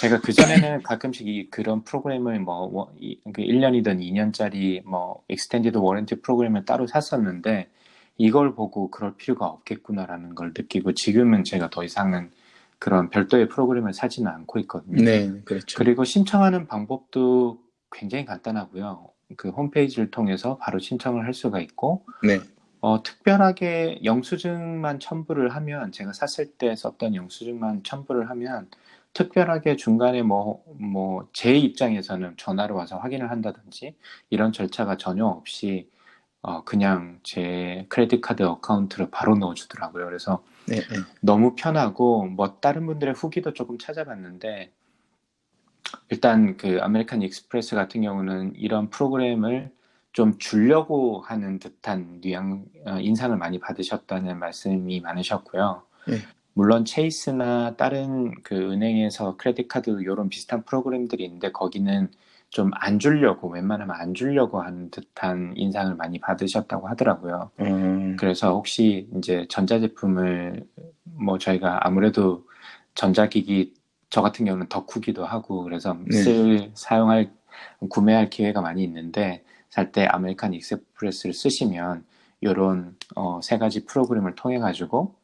제가 그전에는 가끔씩 이 그런 프로그램을 뭐, 워- 이- 그 1년이든 2년짜리 뭐, extended warranty 프로그램을 따로 샀었는데, 이걸 보고 그럴 필요가 없겠구나라는 걸 느끼고, 지금은 제가 더 이상은 그런 별도의 프로그램을 사지는 않고 있거든요. 네, 그렇죠. 그리고 신청하는 방법도 굉장히 간단하고요. 그 홈페이지를 통해서 바로 신청을 할 수가 있고, 네, 어, 특별하게 영수증만 첨부를 하면, 제가 샀을 때 썼던 영수증만 첨부를 하면, 특별하게 중간에 뭐, 뭐, 제 입장에서는 전화로 와서 확인을 한다든지, 이런 절차가 전혀 없이, 어, 그냥 제 크레딧 카드 어카운트로 바로 넣어주더라고요. 그래서 네, 네. 너무 편하고 뭐 다른 분들의 후기도 조금 찾아봤는데 일단 그 American Express 같은 경우는 이런 프로그램을 좀 주려고 하는 듯한 뉘앙 어, 인상을 많이 받으셨다는 말씀이 많으셨고요. 네. 물론 Chase나 다른 그 은행에서 credit card 이런 비슷한 프로그램들이 있는데 거기는 좀 안 주려고 웬만하면 안 주려고 하는 듯한 인상을 많이 받으셨다고 하더라고요. 음, 그래서 혹시 이제 전자제품을 뭐 저희가 아무래도 전자기기 저 같은 경우는 덕후기도 하고 그래서 네. 쓸 사용할 구매할 기회가 많이 있는데 살 때 American Express를 쓰시면 이런 어, 세 가지 프로그램을 통해 가지고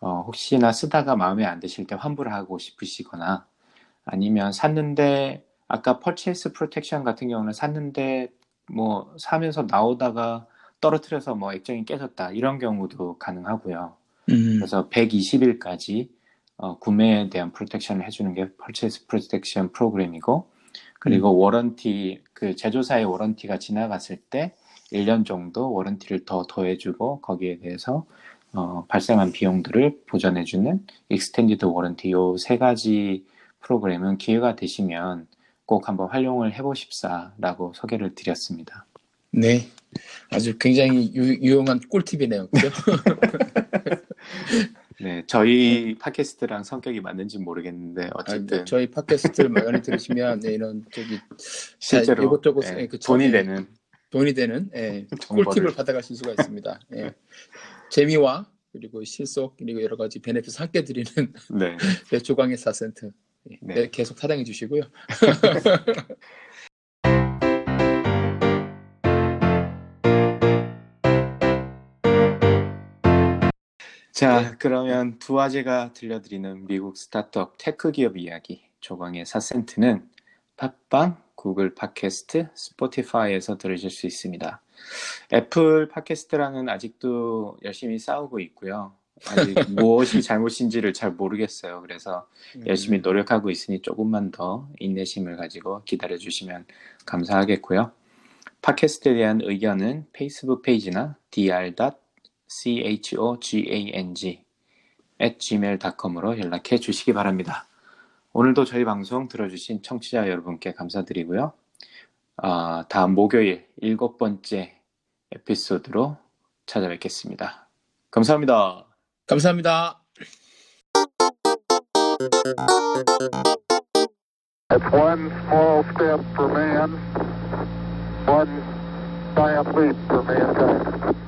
어, 혹시나 쓰다가 마음에 안 드실 때 환불을 하고 싶으시거나 아니면 샀는데 아까 purchase protection 같은 경우는 샀는데 뭐 사면서 나오다가 떨어뜨려서 뭐 액정이 깨졌다 이런 경우도 가능하고요. 음, 그래서 120일까지 어, 구매에 대한 protection을 해주는 게 Purchase Protection 프로그램이고 그리고 warranty 그 제조사의 warranty가 지나갔을 때 1년 정도 warranty를 더 더해주고 거기에 대해서 어, 발생한 비용들을 보전해주는 extended warranty 요 세 가지 프로그램은 기회가 되시면 꼭 한번 활용을 해보십사라고 소개를 드렸습니다. 네. 아주 굉장히 유, 유용한 꿀팁이네요. 그죠? <laughs> 네, 저희 팟캐스트랑 성격이 맞는지 모르겠는데 아, 어쨌든 저희 팟캐스트를 많이 들으시면 네, 이런 저기 실제로 이것저것 예, 예, 그 돈이 참- 되는 돈이 되는 예. 꿀팁을 받아가실 수가 있습니다. 예. 재미와 그리고 실속 그리고 여러 가지 베네핏 함께 드리는 네, <laughs> 네, 조광의 4센트 예, 네. 네, 계속 사랑해 주시고요. <laughs> 자, 그러면 두 아재가 들려드리는 미국 스타트업 tech 기업 이야기 조강의 4센트는 팟빵, 구글 팟캐스트, 스포티파이에서 들으실 수 있습니다. 애플 팟캐스트랑은 아직도 열심히 싸우고 있고요. 아직 무엇이 잘못인지를 잘 모르겠어요. 그래서 열심히 노력하고 있으니 조금만 더 인내심을 가지고 기다려 주시면 감사하겠고요. 팟캐스트에 대한 의견은 페이스북 페이지나 dr.chogang at gmail.com으로 연락해 주시기 바랍니다. 오늘도 저희 방송 들어주신 청취자 여러분께 감사드리고요. 아, 다음 목요일 일곱 번째 에피소드로 찾아뵙겠습니다. 감사합니다. 감사합니다. It's one small step for man, one giant leap for mankind.